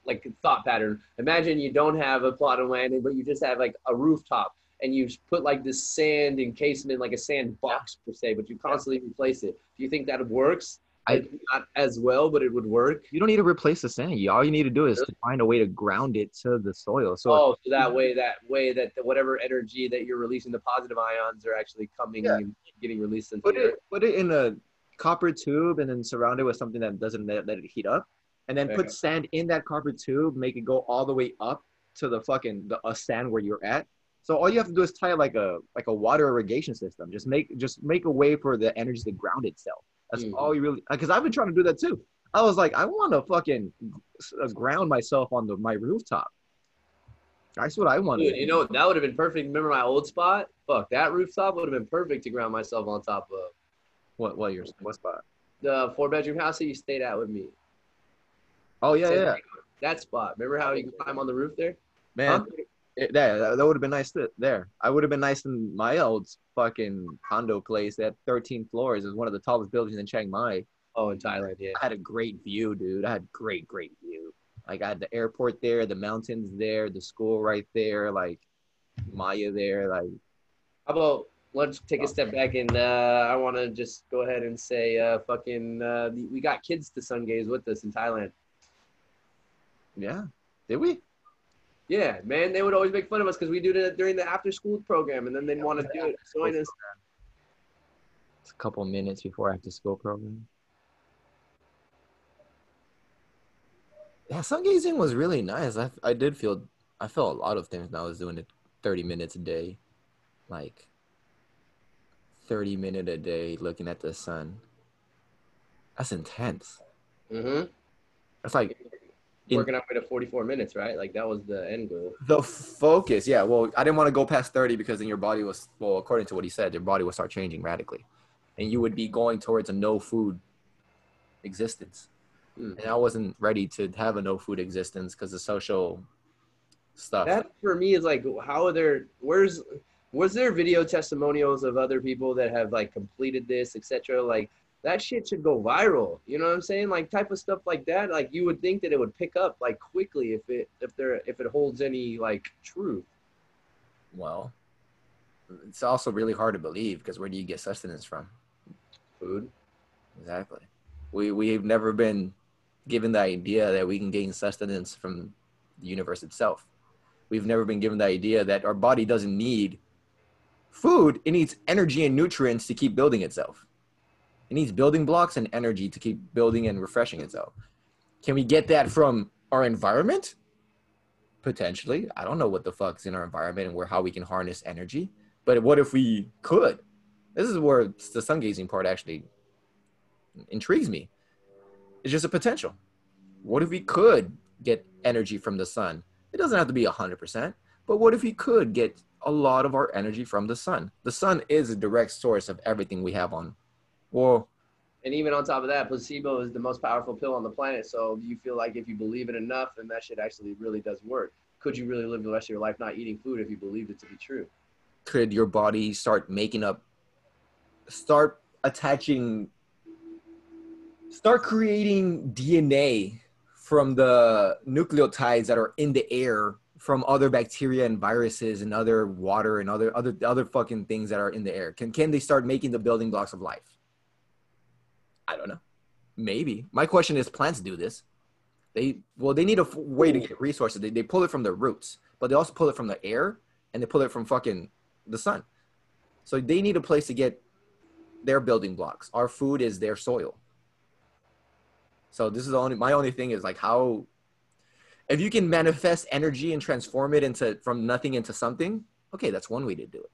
like thought pattern. Imagine you don't have a plot of land, but you just have like a rooftop, and you put like this sand encasement, like a sand box per se, but you constantly replace it. Do you think that works? I- not as well, but it would work. you don't need to replace the sand. All you need to do is to find a way to ground it to the soil. So oh, so that way, that way, that whatever energy that you're releasing, the positive ions are actually coming Yeah. and getting released into put it put it in a copper tube and then surround it with something that doesn't let, let it heat up and then Okay. put sand in that copper tube make it go all the way up to the fucking the uh, sand where you're at so all you have to do is tie like a like a water irrigation system just make just make a way for the energy to ground itself that's Mhm. all you really because i've been trying to do that too i was like i want to fucking uh, ground myself on the my rooftop That's what I wanted. Dude, you know that would have been perfect. Remember my old spot? Fuck, that rooftop would have been perfect to ground myself on top of. what? What? Your what spot? The four bedroom house that you stayed at with me. Oh yeah, yeah, That spot. Remember how you can climb on the roof there? man. Huh? It, that that would have been nice th- there. I would have been nice in my old fucking condo place that 13 floors is one of the tallest buildings in Chiang Mai. Oh, in Thailand, yeah. I had a great view, dude. I had great, great view. Like I had the airport there, the mountains there, the school right there, like Maya there, like How about let's take a step back and uh, I want to just go ahead and say, uh, fucking, uh, we got kids to sun gaze with us in Thailand. yeah. Did we? Yeah, man, they would always make fun of us because we do it during the after school program, and then they'd want to do it, join us. It's a couple minutes before after school program. Yeah, sun gazing was really nice. I I did feel I felt a lot of things when I was doing it 30 minutes a day. Like 30 minute a day looking at the sun. That's intense. Mm-hmm. That's like In- Working our way to 44 minutes, right? Like that was the end goal. the focus. Yeah, well, I didn't want to go past 30 because then your body was well, according to what he said, your body would start changing radically. And you would be going towards a no food existence. Hmm. And I wasn't ready to have a no food existence because of social stuff. That for me is like, how are there? Where's was there video testimonials of other people that have like completed this, etc. Like that shit should go viral. You know what I'm saying? Like type of stuff like that. Like you would think that it would pick up like quickly if it if there if it holds any like truth. well, it's also really hard to believe because where do you get sustenance from? Food. Exactly. We we've never been given the idea that we can gain sustenance from the universe itself. We've never been given the idea that our body doesn't need food, it needs energy and nutrients to keep building itself. It needs building blocks and energy to keep building and refreshing itself. Can we get that from our environment? Potentially. I don't know what the fuck's in our environment and where how we can harness energy. But what if we could? This is where the sun gazing part actually intrigues me. It's just a potential. What if we could get energy from the sun? It doesn't have to be 100%, but what if we could get a lot of our energy from the sun? The sun is a direct source of everything we have on. Well, And even on top of that, placebo is the most powerful pill on the planet. So you feel like if you believe it enough, then that shit actually really does work. Could you really live the rest of your life not eating food if you believed it to be true? could your body start making up, start attaching, start creating DNA from the nucleotides that are in the air from other bacteria and viruses and other water and other other other fucking things that are in the air? Can can they start making the building blocks of life? I don't know. Maybe. My question is plants do this. They well they need a f- way to get resources. They they pull it from the roots, but they also pull it from the air and they pull it from fucking the sun. So they need a place to get their building blocks. Our food is their soil. So this is the only my only thing is like how if you can manifest energy and transform it into from nothing into something, okay, that's one way to do it.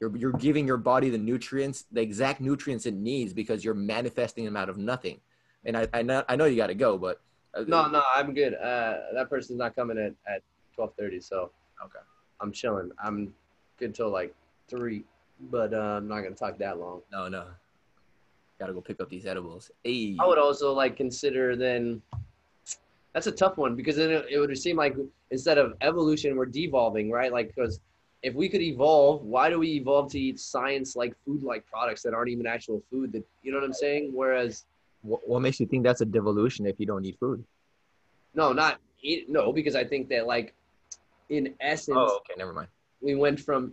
You're you're giving your body the nutrients, the exact nutrients it needs because you're manifesting them out of nothing. And I I know I know you got to go, but uh, No, no, I'm good. Uh, that person's not coming at at 12:30, so Okay. I'm chilling. I'm good till like three, but uh, I'm not gonna talk that long. no, no. Got to go pick up these edibles. Hey. I would also like consider then. That's a tough one because then it, it would seem like instead of evolution, we're devolving, right? Like because if we could evolve, why do we evolve to eat science-like food-like products that aren't even actual food? That you know what I'm saying? Whereas What, what makes you think that's a devolution if you don't eat food? no, not eat, no, because I think that like in essence, Oh, okay, never mind. we went from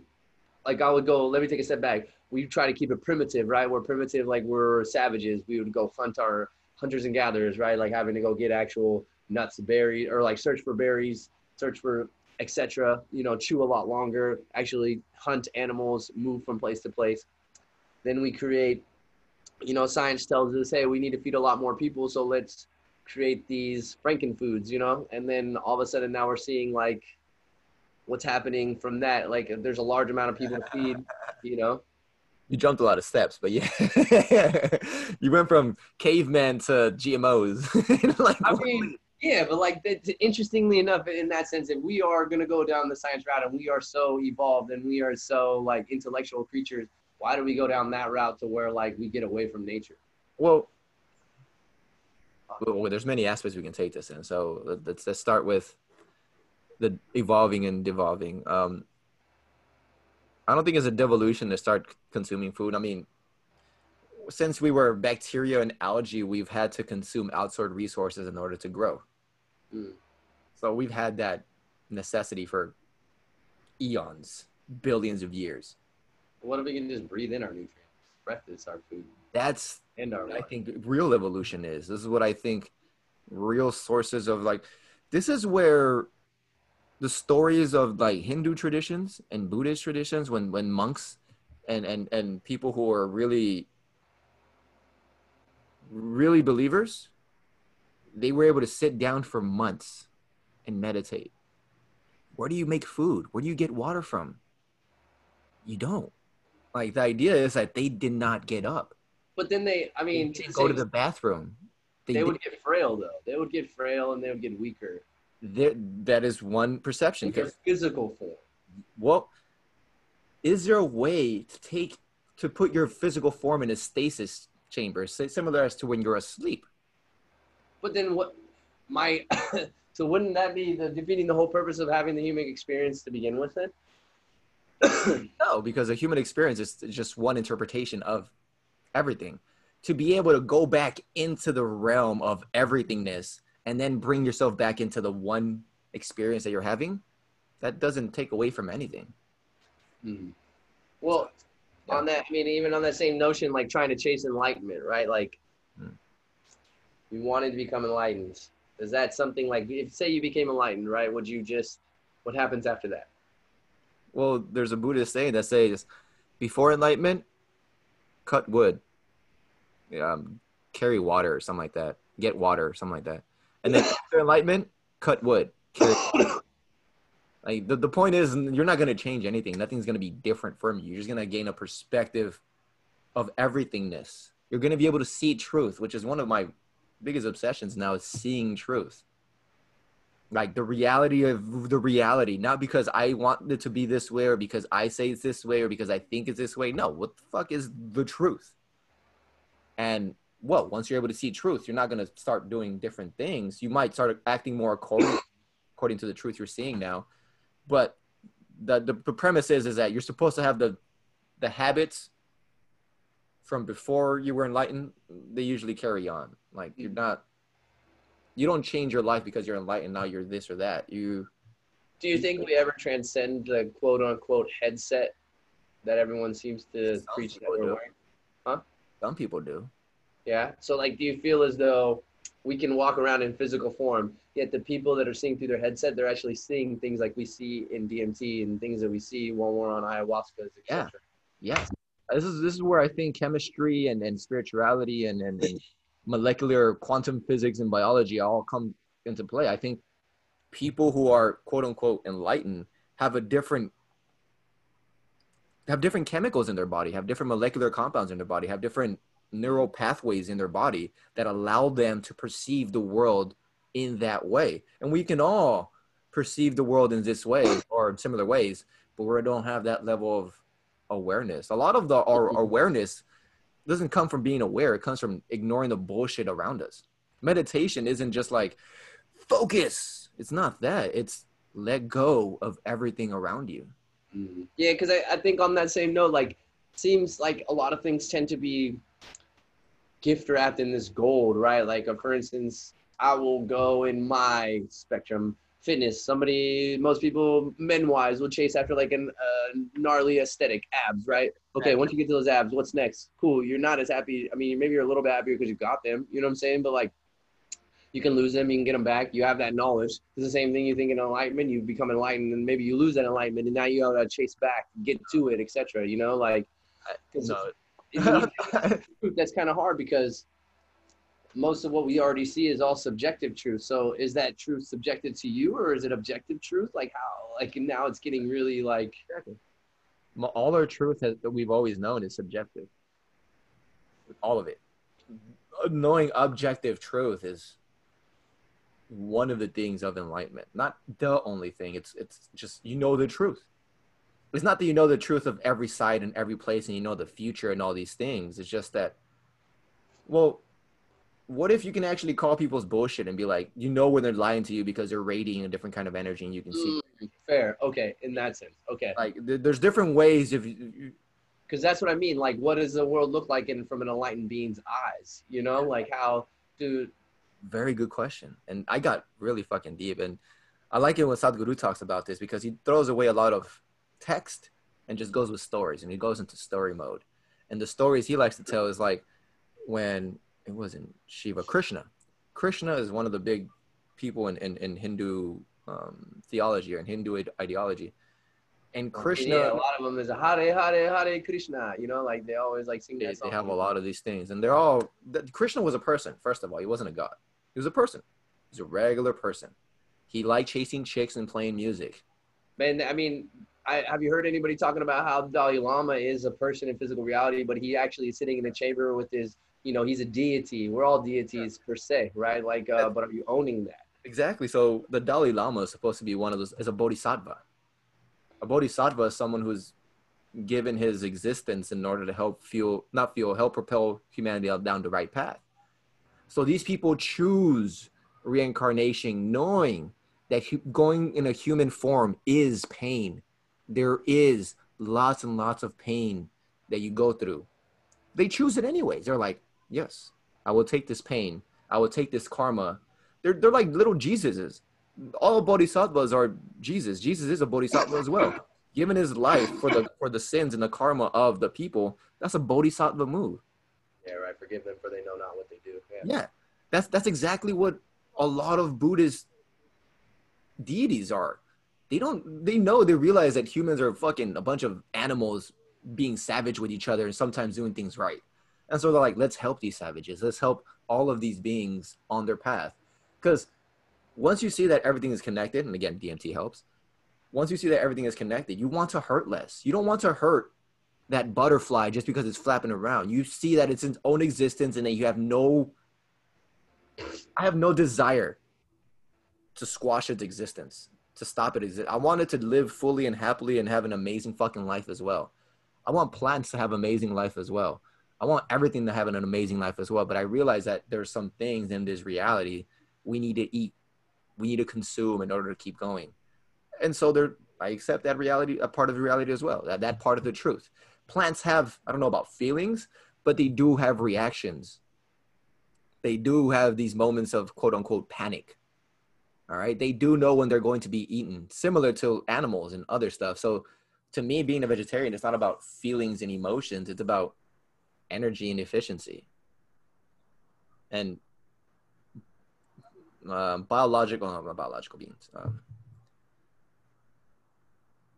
like I would go, let me take a step back. We try to keep it primitive, right? We're primitive like we're savages. We would go hunt our hunters and gatherers, right? Like having to go get actual nuts, berries, or like search for berries, search for etc. You know, chew a lot longer, actually hunt animals, move from place to place. Then we create, you know, science tells us, hey, we need to feed a lot more people, so let's create these frankenfoods, you know? And then all of a sudden now we're seeing like what's happening from that. Like there's a large amount of people to feed, you know? You jumped a lot of steps, but yeah, you went from caveman to GMOs. like, I mean, Yeah, but like interestingly enough, in that sense, if we are gonna go down the science route and we are so evolved and we are so like intellectual creatures, why do we go down that route to where like we get away from nature? Well, well, there's many aspects we can take this in. So let- let's let's start with the evolving and devolving. Um, I don't think it's a devolution to start consuming food. I mean, since we were bacteria and algae, we've had to consume outside resources in order to grow. Mm. So we've had that necessity for eons, billions of years. What if we can just breathe in our nutrients? Breath is our food That's and our I think real evolution is. This is what I think real sources of like this is where the stories of like Hindu traditions and Buddhist traditions when when monks and and and people who are really really believers they were able to sit down for months and meditate. Where do you make food? Where do you get water from? You don't. Like the idea is that they did not get up But then they, I mean, they to didn't the go to the bathroom. They, they would get frail though. They would get frail and they would get weaker that is one perception. their physical form. well, is there a way to take to put your physical form in a stasis chamber, si- similar as to when you're asleep? But then what? My so wouldn't that be the defeating the whole purpose of having the human experience to begin with? Then No, because a human experience is just one interpretation of everything. To be able to go back into the realm of everythingness and then bring yourself back into the one experience that you're having, that doesn't take away from anything. Hmm. Well, on that, I mean, even on that same notion, like trying to chase enlightenment, right? Like, Hmm. you wanted to become enlightened. Is that something like, if say you became enlightened, right? Would you just, what happens after that? Well, there's a Buddhist saying that says, before enlightenment, cut wood, um, carry water or something like that, get water or something like that, and then after enlightenment, cut wood. Carry water. Like the, the point is, you're not going to change anything. Nothing's going to be different from you. You're just going to gain a perspective of everythingness. You're going to be able to see truth, which is one of my biggest obsessions now is seeing truth like the reality of the reality not because i want it to be this way or because i say it's this way or because i think it's this way no what the fuck is the truth and well once you're able to see truth you're not going to start doing different things you might start acting more according, according to the truth you're seeing now but the, the the premise is is that you're supposed to have the the habits from before you were enlightened they usually carry on like you're mm-hmm. not you don't change your life because you're enlightened now you're this or that you Do you think we ever transcend the quote unquote headset that everyone seems to Some preach that we're do. wearing? some people do Yeah. So, like, do you feel as though we can walk around in physical form, yet the people that are seeing through their headset, they're actually seeing things like we see in DMT and things that we see when we're on ayahuasca, etc. Yeah. yes this is this is where i think chemistry and, and spirituality and, and, and molecular quantum physics and biology all come into play i think people who are quote unquote enlightened have a different have different chemicals in their body have different molecular compounds in their body have different neural pathways in their body that allow them to perceive the world in that way and we can all perceive the world in this way or in similar ways but we don't have that level of awareness. A lot of the our awareness doesn't come from being aware. It comes from ignoring the bullshit around us. Meditation isn't just like focus. It's not that. It's let go of everything around you. Mm-hmm. Yeah, because I, I think on that same note, like, seems like a lot of things tend to be gift wrapped in this gold, right? Like, uh, for instance, I will go in my spectrum fitness. Somebody, most people, men wise, will chase after like an uh, gnarly aesthetic, abs, right? Okay, Right. once you get to those abs, what's next? Cool. You're not as happy. I mean, maybe you're a little bit happier because you got them. You know what I'm saying? But like, you can lose them, you can get them back. You have that knowledge. It's the same thing. You think in enlightenment, you become enlightened, and maybe you lose that enlightenment, and now you have to chase back, get to it, etc. You know, like No. that's kind of hard because most of what we already see is all subjective truth. So is that truth subjective to you, or is it objective truth? Like how? Like now it's getting really like all our truth has, that we've always known is subjective. All of it. Mm-hmm. Knowing objective truth is one of the things of enlightenment, not the only thing. It's it's just you know the truth. It's not that you know the truth of every side and every place and you know the future and all these things. It's just that well, what if you can actually call people's bullshit and be like, you know when they're lying to you because they're radiating a different kind of energy and you can see Mm, fair. Okay. In that sense. Okay. like th- there's different ways if Because that's what I mean. Like, what does the world look like in from an enlightened being's eyes? You know, like how do Very good question. And I got really fucking deep. And I like it when Sadhguru talks about this because he throws away a lot of text and just goes with stories and he goes into story mode. And the stories he likes to tell is like when it wasn't Shiva, Krishna. Krishna is one of the big people in, in, in Hindu um, theology or in Hindu ideology. And Krishna, Yeah, a lot of them is a Hare Hare Hare Krishna. You know, like they always like sing that they song. They have a lot of these things and they're all that krishna was a person first of all he wasn't a god he was a person he's a regular person he liked chasing chicks and playing music Man, I mean, I, have you heard anybody talking about how Dalai Lama is a person in physical reality, but he actually is sitting in a chamber with his, you know, he's a deity. We're all deities per se, right? Like, uh, but are you owning that? exactly so the dalai lama is supposed to be one of those is a bodhisattva a bodhisattva is someone who's given his existence in order to help fuel not fuel help propel humanity down the right path so these people choose reincarnation knowing that going in a human form is pain there is lots and lots of pain that you go through. They choose it anyways. They're like yes i will take this pain. I will take this karma. They're, they're like little jesuses. All bodhisattvas are jesus. Jesus is a bodhisattva as well. Giving his life for the for the sins and the karma of the people that's a bodhisattva move. Yeah, right. Forgive them for they know not what they do. Yeah. yeah. That's that's exactly what a lot of buddhist deities are they don't they know they realize that humans are fucking a bunch of animals being savage with each other and sometimes doing things right. And so they're like let's help these savages. Let's help all of these beings on their path. Because once you see that everything is connected and again dmt helps once you see that everything is connected you want to hurt less. You don't want to hurt that butterfly just because it's flapping around. You see that it's its own existence and that you have no i have no desire to squash its existence to stop it i wanted to live fully and happily and have an amazing fucking life as well. I want plants to have amazing life as well. I want everything to have an amazing life as well but i realize that there's some things in this reality we need to eat we need to consume in order to keep going. And so there i accept that reality a part of the reality as well that, that part of the truth. Plants have i don't know about feelings but they do have reactions. They do have these moments of quote unquote panic all right? They do know when they're going to be eaten similar to animals and other stuff. So to me being a vegetarian it's not about feelings and emotions it's about energy and efficiency. And um, biological biological beings um,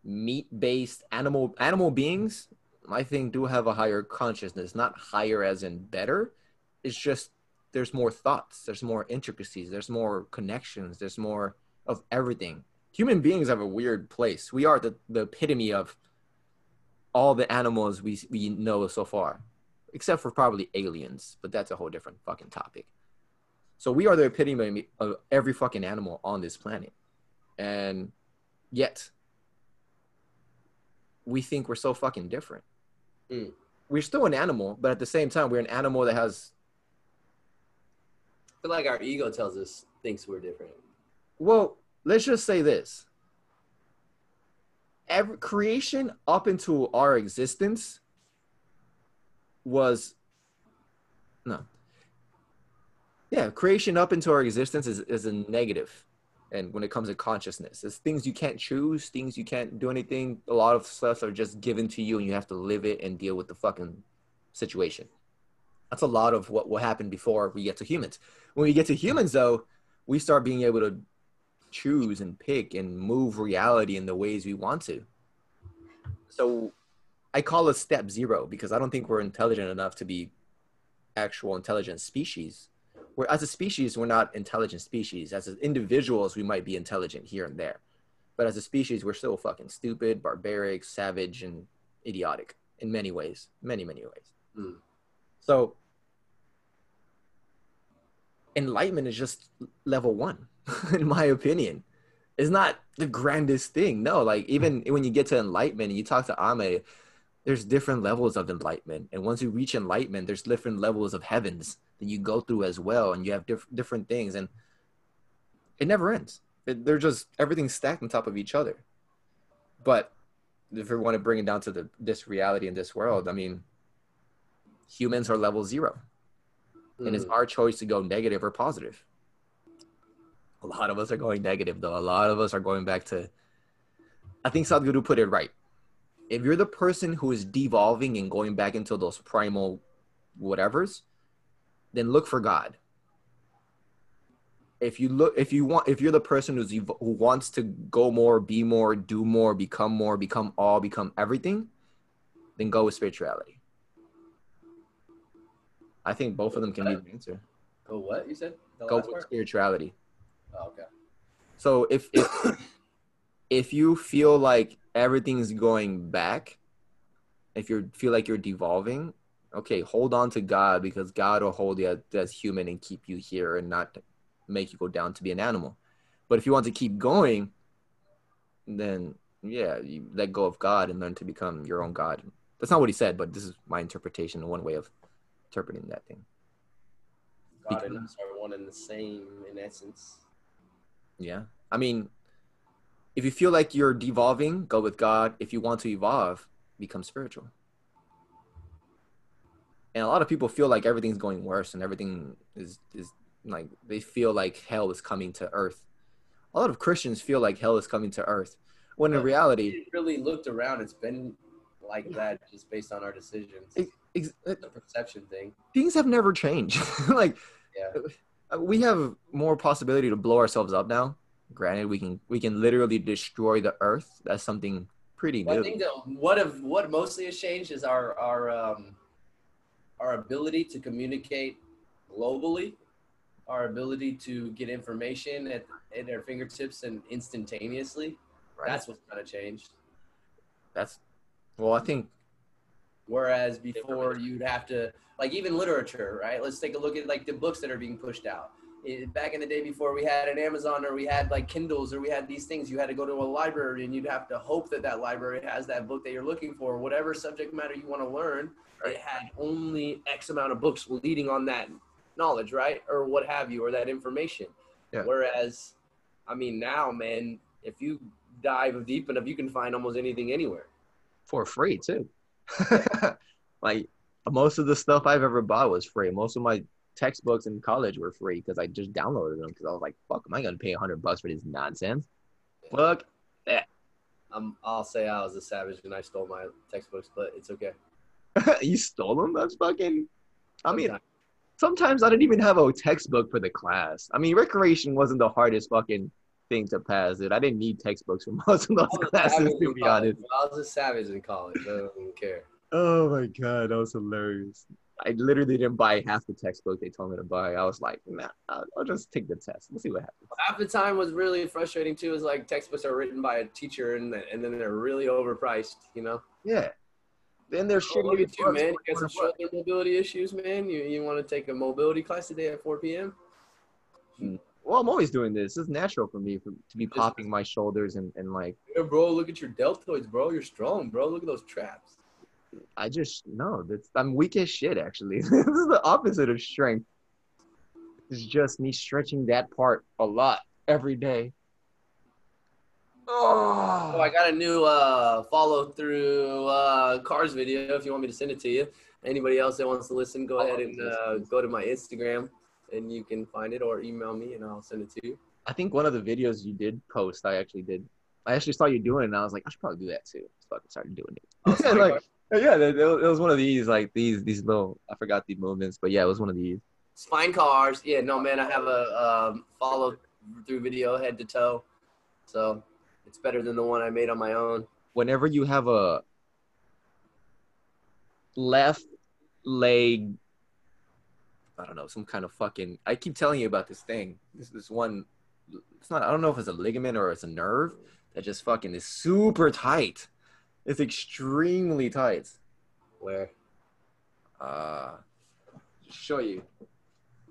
meat-based animal animal beings i think do have a higher consciousness not higher as in better. It's just there's more thoughts there's more intricacies there's more connections there's more of everything. Human beings have a weird place. We are the, the epitome of all the animals we, we know so far except for probably aliens but that's a whole different fucking topic. So we are the epitome of every fucking animal on this planet. And yet we think we're so fucking different. Mm. we're still an animal but at the same time we're an animal that has feel like our ego tells us thinks we're different. Well, let's just say this. Every creation up into our existence was no. Yeah, creation up into our existence is, is a negative. And when it comes to consciousness, it's things you can't choose, things you can't do anything. A lot of stuff are just given to you and you have to live it and deal with the fucking situation. That's a lot of what will happen before we get to humans. When we get to humans, though, we start being able to choose and pick and move reality in the ways we want to. So I call it step zero because I don't think we're intelligent enough to be actual intelligent species. We're, as a species, we're not intelligent species. As individuals, we might be intelligent here and there. But as a species, we're still fucking stupid, barbaric, savage, and idiotic in many ways. Many, many ways. Mm. So enlightenment is just level one. in my opinion. It's not the grandest thing. No, like hmm. even when you get to enlightenment and you talk to Ame, there's different levels of enlightenment. And once you reach enlightenment, there's different levels of heavens that you go through as well. And you have diff- different things. And it never ends. It, they're just everything's stacked on top of each other. But if we want to bring it down to the this reality in this world, I mean, humans are level zero, and it's Mm. our choice to go negative or positive. A lot of us are going negative, though. A lot of us are going back to. I think Sadhguru put it right. If you're the person who is devolving and going back into those primal whatevers, then look for God. If you look, if you want, if you're the person who's who wants to go more, be more, do more, become more, become all, become everything, then go with spirituality. I think both of them can be the answer. Go what you said? The Go with part? spirituality. Oh, okay. So if if if you feel like everything's going back, if you feel like you're devolving, okay, hold on to God because God will hold you as, as human and keep you here and not make you go down to be an animal. But if you want to keep going, then yeah, you let go of God and learn to become your own God. That's not what he said, but this is my interpretation one way of interpreting that thing. God and us are one and the same in essence. Yeah. I mean, if you feel like you're devolving, go with God. If you want to evolve, become spiritual. And a lot of people feel like everything's going worse and everything is is like they feel like hell is coming to earth. A lot of Christians feel like hell is coming to earth. When in reality, really looked around, it's been like that just based on our decisions. Ex- It's a perception thing. things have never changed. like Yeah. uh, we have more possibility to blow ourselves up now. Granted, we can we can literally destroy the earth. That's something pretty Well, I think that what have what mostly has changed is our our um, our ability to communicate globally, our ability to get information at at our fingertips and instantaneously. right? That's what's kind of changed. That's well, I think Whereas before you'd have to like even literature, right? Let's take a look at like the books that are being pushed out. Back in the day before we had an Amazon or we had like Kindles or we had these things, you had to go to a library and you'd have to hope that that library has that book that you're looking for, whatever subject matter you want to learn. It had only X amount of books leading on that knowledge, right? Or what have you, or that information. Yeah. Whereas, I mean, now, man, if you dive deep enough, you can find almost anything anywhere. for free too. like most of the stuff I've ever bought was free. Most of my textbooks in college were free because I just downloaded them because I was like, "Fuck, am I gonna pay a hundred bucks for this nonsense?" Fuck. Um, I'll say I was a savage and I stole my textbooks, but it's okay. you stole them? That's fucking. I mean, Sometimes. sometimes I didn't even have a textbook for the class. I mean, recreation wasn't the hardest fucking thing to pass, dude. I didn't need textbooks for most of those I was a classes, to be honest. I was a savage in college. I don't care. Oh my god, that was hilarious. I literally didn't buy half the textbook they told me to buy. I was like, nah, I'll, I'll just take the test. We'll see what happens. Half the time was really frustrating too. Is like textbooks are written by a teacher and and then they're really overpriced. You know. Yeah. Then they're Oh, shitty. at you, man. You got some shoulder mobility issues, man. You you want to take a mobility class today at 4 p.m. Hmm. Well, I'm always doing this. It's natural for me for, to be popping my shoulders and, and like, Yeah, bro. Look at your deltoids, bro. You're strong, bro. Look at those traps. I just, no, that's, I'm weak as shit, actually. this is the opposite of strength. It's just me stretching that part a lot every day. Oh, Oh, I got a new uh, follow through uh, cars video. If you want me to send it to you, anybody else that wants to listen, go ahead and uh, go to my Instagram and you can find it or email me and I'll send it to you. I think one of the videos you did post, I actually did. I actually saw you doing it, and I was like, I should probably do that too. So I started doing it. Oh, Like, yeah, it, it was one of these, like these, these little. I forgot the movements, but yeah, it was one of these. Spine cars. Yeah, no, man, I have a um, follow through video head to toe. So it's better than the one I made on my own. Whenever you have a left leg, I don't know, some kind of fucking. I keep telling you about this thing. This this one. It's not. I don't know if it's a ligament or it's a nerve that just fucking is super tight. It's extremely tight. Where? uh show you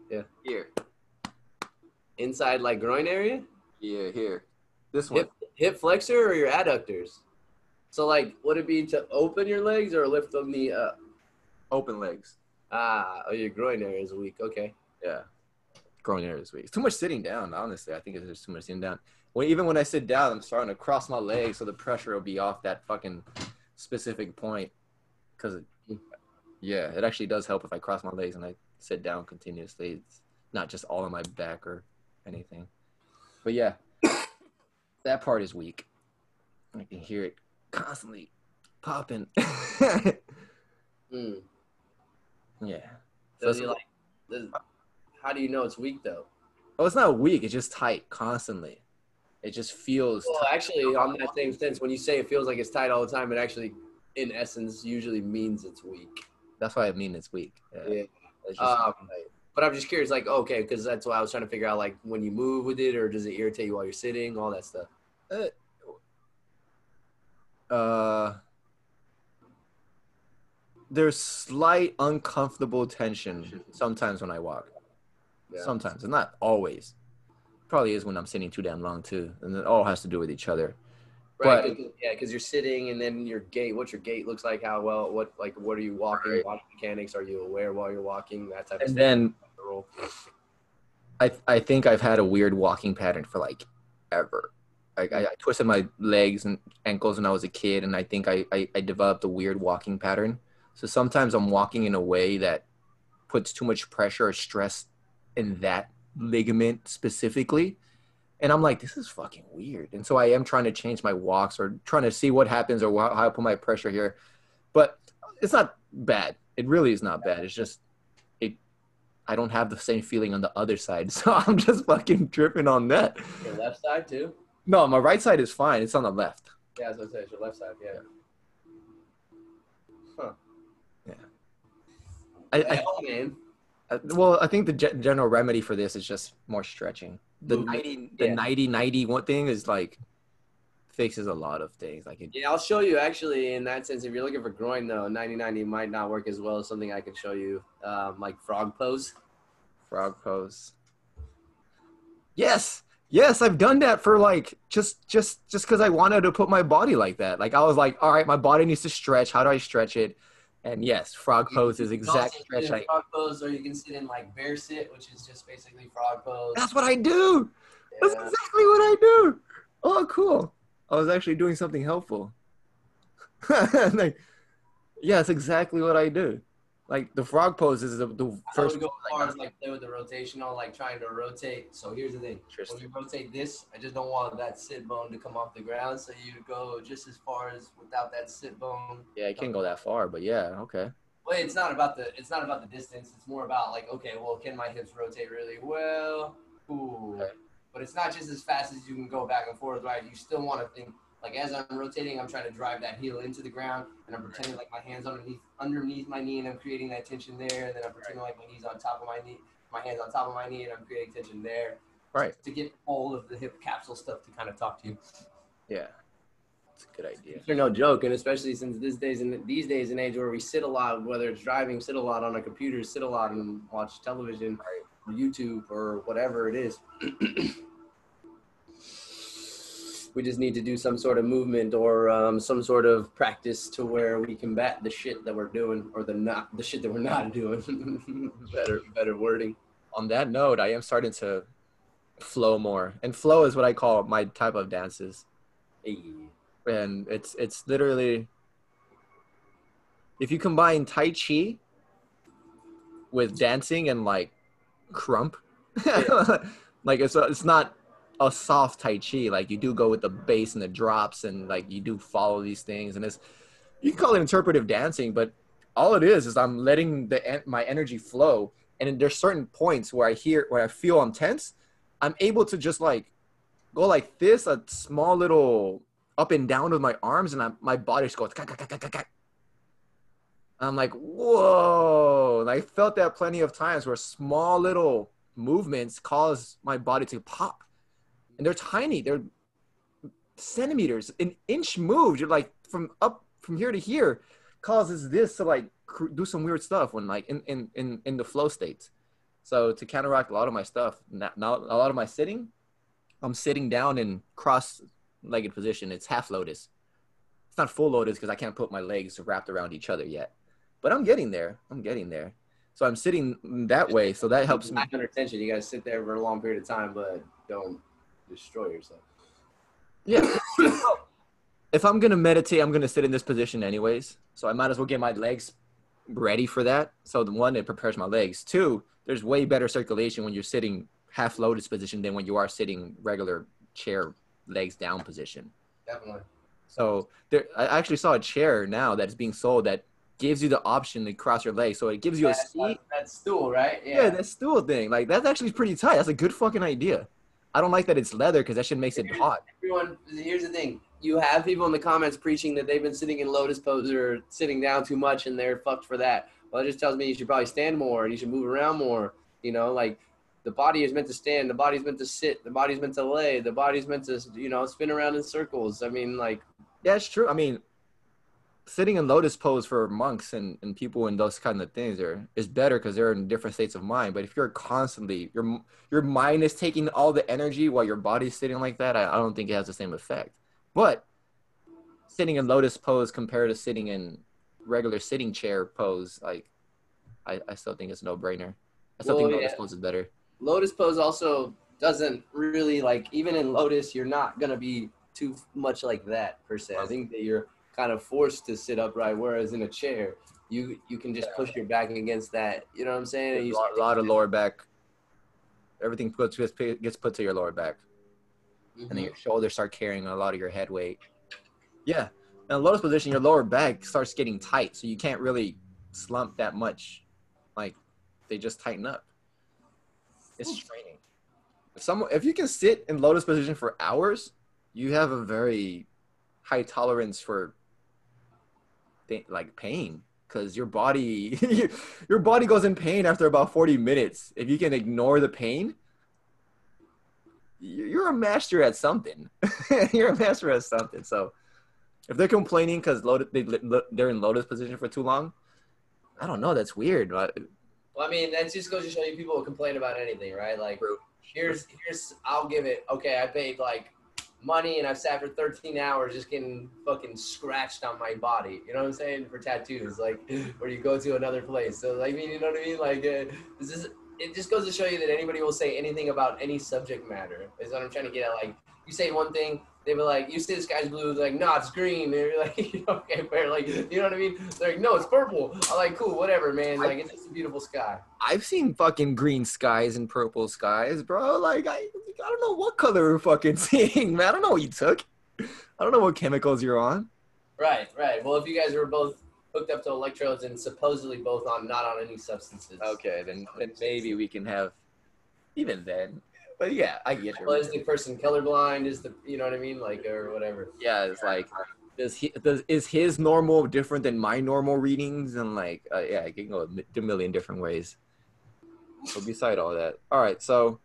Yeah. here Inside like groin area? Yeah, here. This one. Hip, hip flexor or your adductors? So like, would it be to open your legs or lift the knee up? Open legs. Ah, oh, your groin area is weak. Okay. Yeah. Groin area is weak. It's too much sitting down, honestly. I think it's just too much sitting down. When, even when I sit down, I'm starting to cross my legs so the pressure will be off that fucking specific point. Because, yeah, it actually does help if I cross my legs and I sit down continuously. It's not just all on my back or anything. But yeah, that part is weak. I can hear it constantly popping. Mm. Yeah. Does So like? Does, how do you know it's weak though? Oh, it's not weak. It's just tight constantly. It just feels. Well, actually, on that same sense, when you say it feels like it's tight all the time, it actually, in essence, usually means it's weak. That's why I mean it's weak. Yeah. Yeah. It's Um. But I'm just curious, like, okay, because that's why I was trying to figure out, like, when you move with it, or does it irritate you while you're sitting, all that stuff. Uh, there's slight uncomfortable tension sometimes when I walk. Yeah. Sometimes, and not always. Probably is when I'm sitting too damn long too, and it all has to do with each other. Right. But- 'cause- yeah, because you're sitting, and then your gait. What your gait looks like? How well? What like? What are you walking? Right. Body mechanics? Are you aware while you're walking? That type of And stuff. then. I I think I've had a weird walking pattern for like ever. Like I, I twisted my legs and ankles when I was a kid, and I think I, I I developed a weird walking pattern. So sometimes I'm walking in a way that puts too much pressure or stress in that ligament specifically, and I'm like, this is fucking weird. And so I am trying to change my walks or trying to see what happens or how I put my pressure here, but it's not bad. It really is not bad. It's just it. I don't have the same feeling on the other side, so I'm just fucking tripping on that. Your left side too. No, my right side is fine. It's on the left. Yeah, what I said. It's your left side. Yeah. Huh. I, I, man. I well, I think the ge- general remedy for this is just more stretching. The Movement. 90, the Yeah. 90, 90 one thing is like fixes a lot of things. Like it, Yeah, I'll show you actually in that sense. If you're looking for groin though, 90-90 might not work as well as something I can show you, um, like frog pose. frog pose. Yes, yes, I've done that for like just just just because I wanted to put my body like that. Like I was like, all right, my body needs to stretch. How do I stretch it? And yes, frog pose is You can exact stretch. frog pose, or you can sit in like bear sit, which is just basically frog pose. that's what I do. That's exactly what I do. Oh, cool. I was actually doing something helpful. like, yeah, it's exactly what I do. Like the frog pose is the, the I first. would go as far as like play with the rotational, like trying to rotate. So here's the thing: when you rotate this, I just don't want that sit bone to come off the ground. So you go just as far as without that sit bone. Yeah, it can't go that far, but yeah, okay. Well, it's not about the it's not about the distance. It's more about like, okay, well, can my hips rotate really well? Ooh. Okay. But it's not just as fast as you can go back and forth, right? You still want to think like as I'm rotating, I'm trying to drive that heel into the ground, and I'm pretending like my hands underneath underneath my knee, and I'm creating that tension there, and then I'm pretending like my knees on top of my knee, my hands on top of my knee, and I'm creating tension there. Right. To get all of the hip capsule stuff to kind of talk to you. Yeah, it's a good idea. They're no joke, and especially since this days and these days and age where we sit a lot, whether it's driving, sit a lot on a computer, sit a lot and watch television or YouTube or whatever it is. we just need to do some sort of movement or um, some sort of practice to where we combat the shit that we're doing or the not the shit that we're not doing. better better wording. On that note, I am starting to flow more, and flow is what I call my type of dances, Hey. and it's it's literally if you combine tai chi with dancing and like krump, like it's it's not a soft tai chi. Like you do go with the bass and the drops, and like you do follow these things, and it's you can call it interpretive dancing, but all it is is I'm letting the my energy flow, and there's certain points where I hear where I feel I'm tense. I'm able to just like go like this, a small little up and down with my arms, and I, my body just goes. I'm like, whoa! And I felt that plenty of times where small little movements cause my body to pop, and they're tiny. They're centimeters, an inch move. You're like from up from here to here causes this to like cr- do some weird stuff when like in in in, in the flow states. So to counteract a lot of my stuff, not, now a lot of my sitting, I'm sitting down in cross-legged position. It's half lotus. It's not full lotus because I can't put my legs wrapped around each other yet. But I'm getting there. I'm getting there. So I'm sitting that way. So that helps me. Under tension. You gotta sit there for a long period of time, but don't destroy yourself. Yeah. if I'm gonna meditate, I'm gonna sit in this position anyways. So I might as well get my legs ready for that. So the one, it prepares my legs. Two, there's way better circulation when you're sitting half lotus position than when you are sitting regular chair legs down position. Definitely. So there, I actually saw a chair now that's being sold that gives you the option to cross your legs. So it gives you a seat. that, that stool, right? Yeah, that stool thing. Like that's actually pretty tight. That's a good fucking idea. I don't like that it's leather because that shit makes it hot. Everyone, here's the thing. You have people in the comments preaching that they've been sitting in lotus pose or sitting down too much and they're fucked for that. Well, it just tells me you should probably stand more and you should move around more. You know, like the body is meant to stand, the body's meant to sit, the body's meant to lay, the body's meant to, you know, spin around in circles. I mean, like, Yeah, it's true. I mean, sitting in lotus pose for monks and, and people in those kind of things are is better because they're in different states of mind. But if you're constantly your your mind is taking all the energy while your body's sitting like that, I, I don't think it has the same effect. But sitting in lotus pose compared to sitting in regular sitting chair pose, like I, I still think it's a no brainer. I still Well, think lotus yeah. pose is better. lotus pose also doesn't really like even in lotus you're not gonna be too much like that per se i think that you're kind of forced to sit upright whereas in a chair you you can just push your back against that you know what i'm saying And you lot, a lot of lower back. Everything puts gets put- to your lower back. and then Mhm. your shoulders start carrying a lot of your head weight. Yeah. In a lotus position, your lower back starts getting tight, so you can't really slump that much. Like they just tighten up. It's training. If someone, if you can sit in lotus position for hours, you have a very high tolerance for like pain because your body your body goes in pain after about 40 minutes. If you can ignore the pain you- you're a master at something. You're a master at something. So if they're complaining because they, they're in lotus position for too long i don't know. That's weird but well i mean that just goes to show you people will complain about anything right? Like here's here's i'll give it okay i paid like money and I've sat for 13 hours just getting fucking scratched on my body. You know what I'm saying? For tattoos, like where you go to another place. So like, I mean, you know what I mean? Like, uh, this is it. Just goes to show you that anybody will say anything about any subject matter. Is what I'm trying to get at. Like, you say one thing, they be like, you say the sky's blue, they're like, no, it's green. They're like, okay, fair. Like, you know what I mean? They're like, no, it's purple. I'm like, cool, whatever, man. Like, it's just a beautiful sky. i've seen fucking green skies and purple skies bro like i i don't know what color we're fucking seeing man i don't know what you took i don't know what chemicals you're on Right, right. Well, if you guys were both hooked up to electrodes and supposedly both on not on any substances. Okay, then, then maybe we can have even then. But yeah, I get Well, is the person colorblind? Is the you know what I mean? Like or whatever. yeah. It's like does he does is his normal different than my normal readings and like uh, yeah, it can go a million different ways. But beside all that, all right. So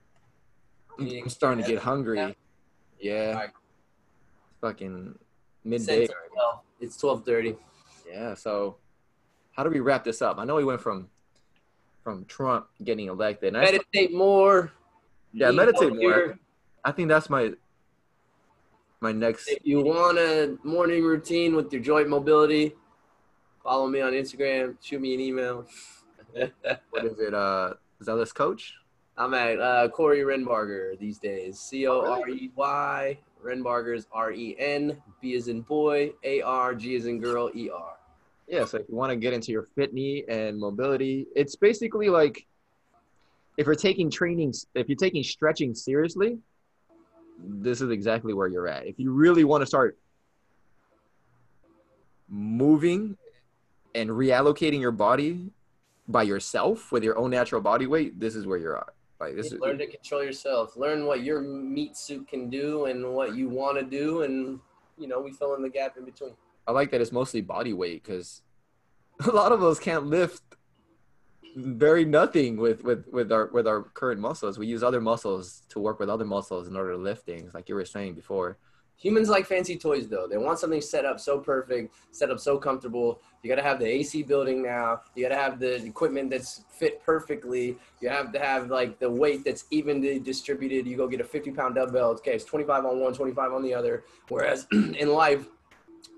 I'm, starting to get hungry. Yeah, Alright. fucking midday. It's twelve thirty. Yeah. So how do we wrap this up? I know we went from from Trump getting elected. And Meditate more. Yeah, meditate more. I think that's my my next. If you want a morning routine with your joint mobility, follow me on Instagram. Shoot me an email. What is it? Uh, zealous coach. I'm at uh, Corey Renbarger these days. C O R E Y. Renbarger is R E N. B is in boy. A R G is in girl. E R. Yeah. So if you want to get into your fitness and mobility, it's basically like if you're taking training, if you're taking stretching seriously, this is exactly where you're at. If you really want to start moving and reallocating your body by yourself with your own natural body weight, this is where you're at. Like this is learn to control yourself. Learn what your meat suit can do and what you want to do, and you know we fill in the gap in between. I like that it's mostly body weight because a lot of us can't lift very nothing with with with our with our current muscles. We use other muscles to work with other muscles in order to lift things, like you were saying before. Humans like fancy toys though. They want something set up so perfect, set up so comfortable. You got to have the AC building now. You got to have the equipment that's fit perfectly. You have to have like the weight that's evenly distributed. You go get a 50 pound dumbbell. Okay, it's 25 on one, 25 on the other. Whereas in life,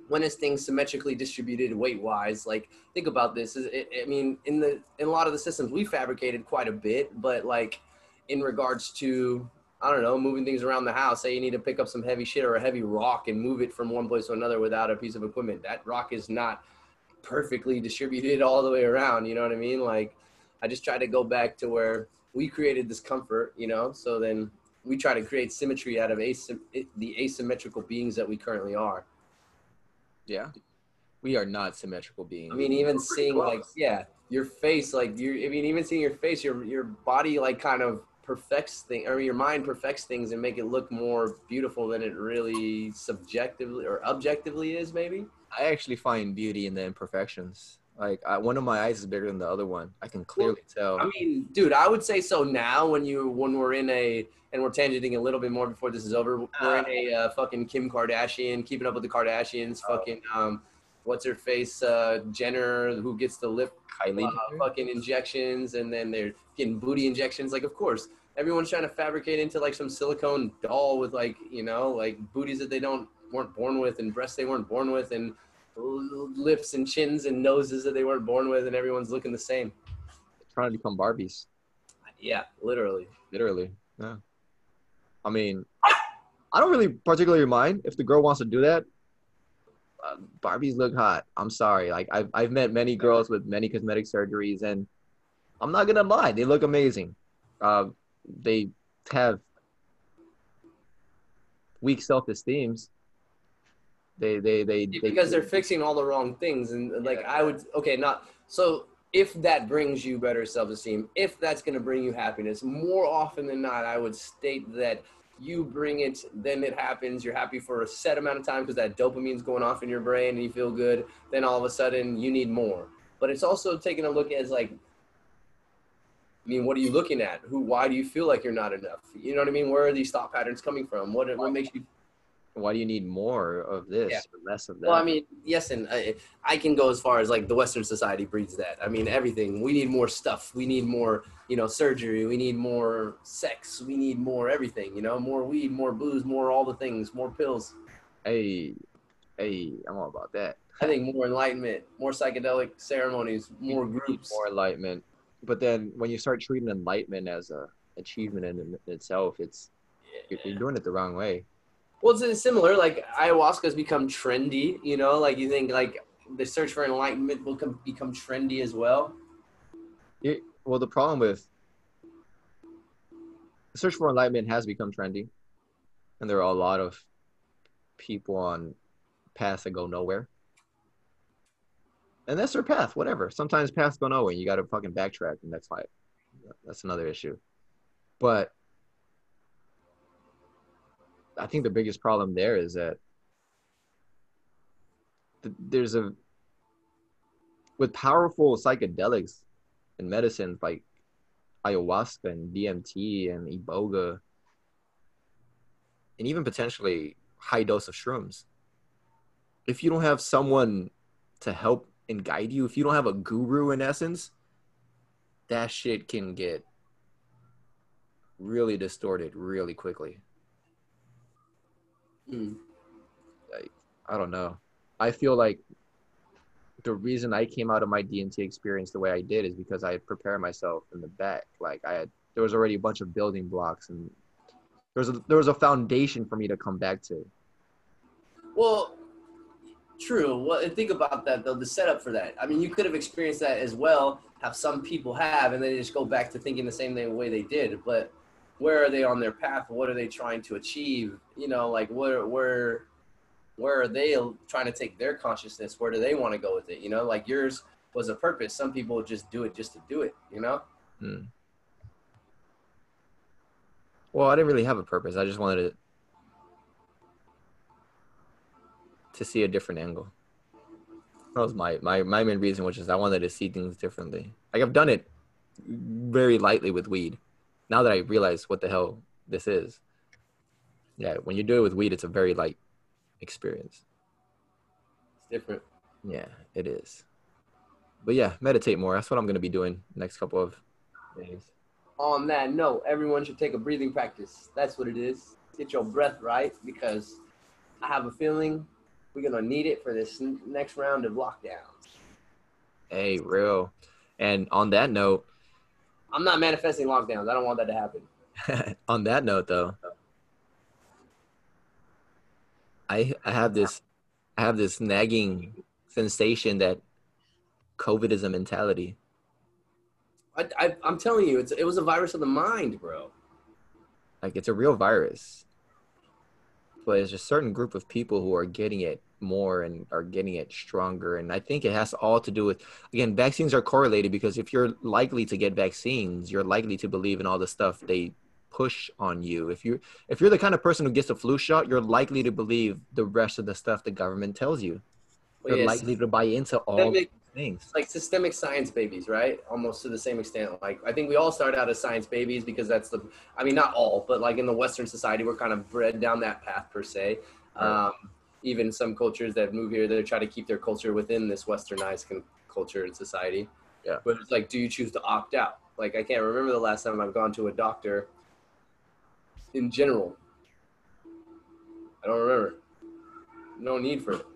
when is things symmetrically distributed weight wise? Like think about this. It, I mean, in the in a lot of the systems we fabricated quite a bit, but like in regards to I don't know, moving things around the house. Say you need to pick up some heavy shit or a heavy rock and move it from one place to another without a piece of equipment. That rock is not perfectly distributed all the way around. You know what I mean? Like, I just try to go back to where we created this comfort, you know, so then we try to create symmetry out of asym- the asymmetrical beings that we currently are. Yeah. We are not symmetrical beings. I mean, even seeing like, yeah, your face, like you I mean, even seeing your face, your, your body, like kind of perfects thing or your mind perfects things and make it look more beautiful than it really subjectively or objectively is maybe i actually find beauty in the imperfections like I, one of my eyes is bigger than the other one i can clearly well, tell i mean dude i would say so now when you when we're in a and we're tangenting a little bit more before this is over we're in a uh, fucking kim kardashian keeping up with the kardashians oh. fucking um what's her face uh jenner who gets the lip Kylie uh, fucking injections, and then they're getting booty injections. Like, of course, everyone's trying to fabricate into like some silicone doll with like you know like booties that they don't weren't born with, and breasts they weren't born with, and lips and chins and noses that they weren't born with, and everyone's looking the same. trying to become Barbies. Yeah, literally. Literally. Yeah. I mean, I don't really particularly mind if the girl wants to do that. Uh, Barbies look hot. I'm sorry. Like I've I've met many girls with many cosmetic surgeries, and I'm not gonna lie, they look amazing. Uh, they have weak self-esteems. They they they, they because they're fixing all the wrong things, and uh, like yeah. I would okay, not so. If that brings you better self-esteem, if that's going to bring you happiness, more often than not, I would state that you bring it, then it happens. You're happy for a set amount of time because that dopamine's going off in your brain and you feel good. Then all of a sudden you need more. But it's also taking a look at as like, I mean, what are you looking at? Who? Why do you feel like you're not enough? You know what I mean? Where are these thought patterns coming from? What what makes you why do you need more of this yeah. or less of that? Well, I mean, yes, and I, I, can go as far as like the Western society breeds that. I mean, everything. We need more stuff. We need more, you know, surgery. We need more sex. We need more everything. You know, more weed, more booze, more all the things, more pills. Hey, hey, I'm all about that. I think more enlightenment, more psychedelic ceremonies, more groups, more enlightenment. But then when you start treating enlightenment as a achievement in, in itself, it's yeah. you're doing it the wrong way. Well, it's similar. Like ayahuasca has become trendy. You know, like you think like the search for enlightenment will come, become trendy as well. It, well, the problem with the search for enlightenment has become trendy, and there are a lot of people on paths that go nowhere. And that's their path, whatever. Sometimes paths go nowhere. You got to fucking backtrack, and that's fine. That's another issue. But I think the biggest problem there is that there's a with powerful psychedelics and medicines like ayahuasca and DMT and iboga and even potentially high dose of shrooms if you don't have someone to help and guide you if you don't have a guru in essence that shit can get really distorted really quickly Like, I don't know. I feel like the reason I came out of my DMT experience the way I did is because I prepared myself in the back. Like I had, there was already a bunch of building blocks and there was a, there was a foundation for me to come back to. Well, true. Well, think about that though. The setup for that. I mean, you could have experienced that as well. Have some people have, and they just go back to thinking the same way they did. But where are they on their path? What are they trying to achieve? You know, like where where where are they trying to take their consciousness? Where do they want to go with it? You know, like yours was a purpose. Some people just do it just to do it. You know. Hmm. Well, I didn't really have a purpose. I just wanted to to see a different angle. That was my my my main reason, which is I wanted to see things differently. Like I've done it very lightly with weed now that I realize what the hell this is, yeah, when you do it with weed, it's a very like experience. It's different. Yeah, it is. But yeah, meditate more. That's what I'm gonna be doing next couple of days. On that note, everyone should take a breathing practice. That's what it is. Get your breath right because I have a feeling we're gonna need it for this n- next round of lockdowns. Hey, real. And on that note, I'm not manifesting lockdowns. I don't want that to happen. on that note though, I I have this I have this nagging sensation that COVID is a mentality. I, I, I'm telling you, it's, it was a virus of the mind, bro. Like it's a real virus. But there's a certain group of people who are getting it more and are getting it stronger. And I think it has all to do with again, vaccines are correlated because if you're likely to get vaccines, you're likely to believe in all the stuff they push on you. If you if you're the kind of person who gets a flu shot, you're likely to believe the rest of the stuff the government tells you. You're yes, likely to buy into all systemic, things. like systemic science babies, right? Almost to the same extent. Like I think we all start out as science babies because that's the. I mean, not all, but like in the Western society, we're kind of bred down that path per se. Right. Um, even some cultures that move here, they try to keep their culture within this westernized con- culture and society. Yeah. But it's like, do you choose to opt out? Like I can't remember the last time I've gone to a doctor. In general, I don't remember. No need for it.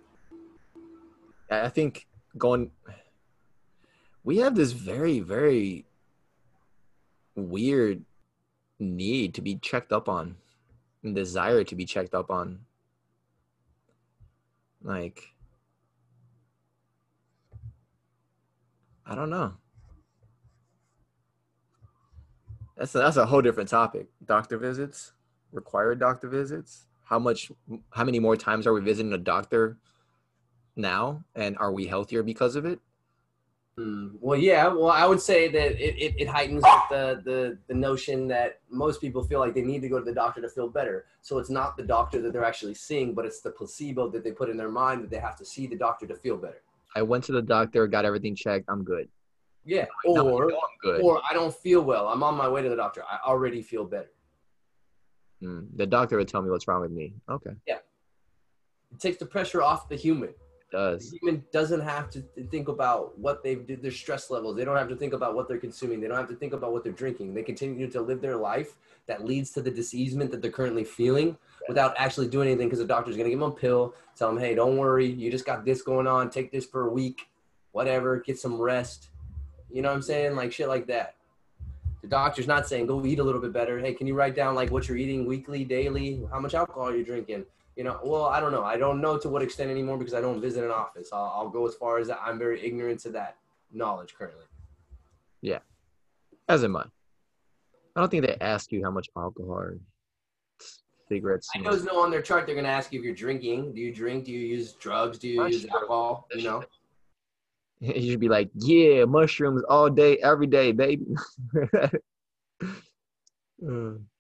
I I think going we have this very, very weird need to be checked up on and desire to be checked up on. Like I don't know. That's a, that's a whole different topic. Doctor visits, required doctor visits. How much how many more times are we visiting a doctor now and are we healthier because of it Hmm. Well, yeah. Well, I would say that it, it, it heightens like the, the the notion that most people feel like they need to go to the doctor to feel better. So it's not the doctor that they're actually seeing, but it's the placebo that they put in their mind that they have to see the doctor to feel better. i went to the doctor got everything checked i'm good Yeah. Or i'm good or I don't feel well. I'm on my way to the doctor. I already feel better. Mm, the doctor would tell me what's wrong with me okay Yeah. It takes the pressure off the human. Does The human doesn't have to think about what they've did, their stress levels. They don't have to think about what they're consuming. They don't have to think about what they're drinking. They continue to live their life that leads to the diseasement that they're currently feeling without actually doing anything because the doctor's going to give them a pill, tell them, hey, don't worry. You just got this going on. Take this for a week, whatever. Get some rest. You know what I'm saying? Like shit like that. The doctor's not saying go eat a little bit better. Hey, can you write down like what you're eating weekly, daily, how much alcohol you're drinking? You know, well, I don't know. I don't know to what extent anymore because I don't visit an office. I'll, I'll go as far as that. I'm very ignorant to that knowledge currently. Yeah, as am i i don't think they ask you how much alcohol or cigarettes I know it's no on their chart. They're gonna ask you if you're drinking. Do you drink? Do you use drugs? Do you That's use alcohol? You know. you should be like yeah mushrooms all day every day baby Uh,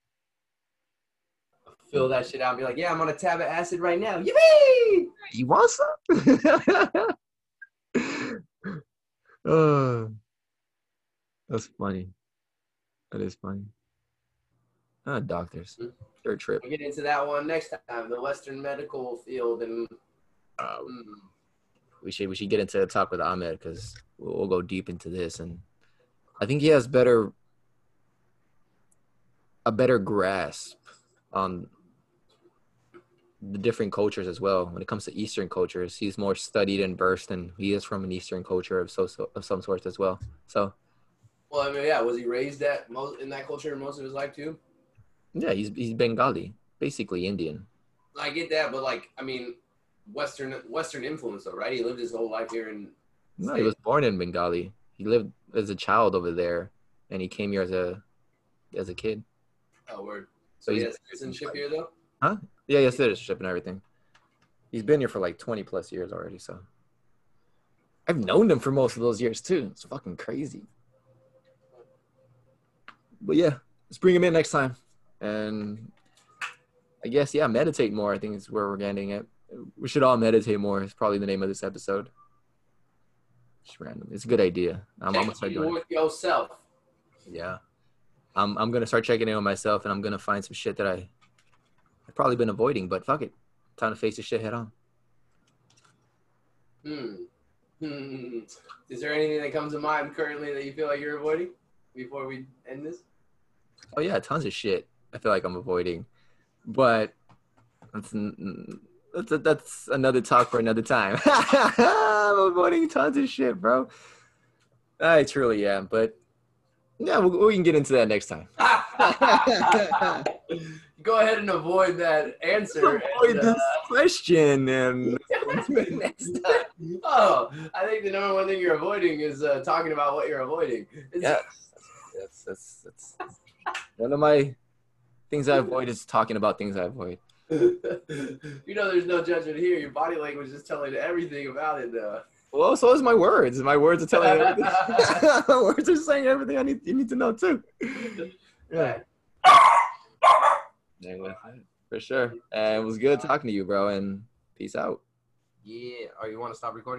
Fill that shit out and be like, yeah, I'm on a tab of acid right now. Yippee! you want some uh, that's funny that is funny ah doctors Mhm. they're trip We'll get into that one next time. The Western medical field and uh, mm, we should we should get into the talk with Ahmed because we'll, we'll go deep into this, and I think he has better a better grasp on the different cultures as well. When it comes to Eastern cultures, he's more studied and versed, and he is from an Eastern culture of so, so of some sort as well. So well, I mean, yeah, was he raised that most in that culture most of his life too? yeah, he's he's Bengali, basically Indian. I get that, but like, I mean, Western Western influence though, right? He lived his whole life here in. No, he was born in Bengali. He lived as a child over there, and he came here as a as a kid. Oh, word. So So he has citizenship here though. Yeah, yes, citizenship and everything. He's been here for like 20 plus years already, so. I've known him for most of those years too. It's fucking crazy. But yeah, let's bring him in next time. And I guess, yeah, meditate more, I think is where we're getting it. We should all meditate more, It's probably the name of this episode. Just random. It's a good idea. I'm, I'm gonna start in doing it. yourself. Yeah. I'm I'm gonna start checking in on myself and I'm gonna find some shit that I probably been avoiding, but fuck it. time to face the shit head on. Hmm. Hmm. Is there anything that comes to mind currently that you feel like you're avoiding before we end this? Oh yeah, tons of shit. I feel like I'm avoiding, but that's that's, that's another talk for another time. I'm avoiding tons of shit, bro. I truly am, but yeah, we, we can get into that next time. Go ahead and avoid that answer. Avoid and, this uh, question and oh, I think the number one thing you're avoiding is uh, talking about what you're avoiding. It's- Yes, that's, that's that's that's one of my things I avoid is talking about things I avoid. you know, there's no judgment here. Your body language is telling everything about it, though. Well, so is my words. My words are telling you everything. my words are saying everything I need. You need to know too. Yeah. For sure. And it was good uh, talking to you, bro. And peace out. Yeah. Oh, you want to stop recording?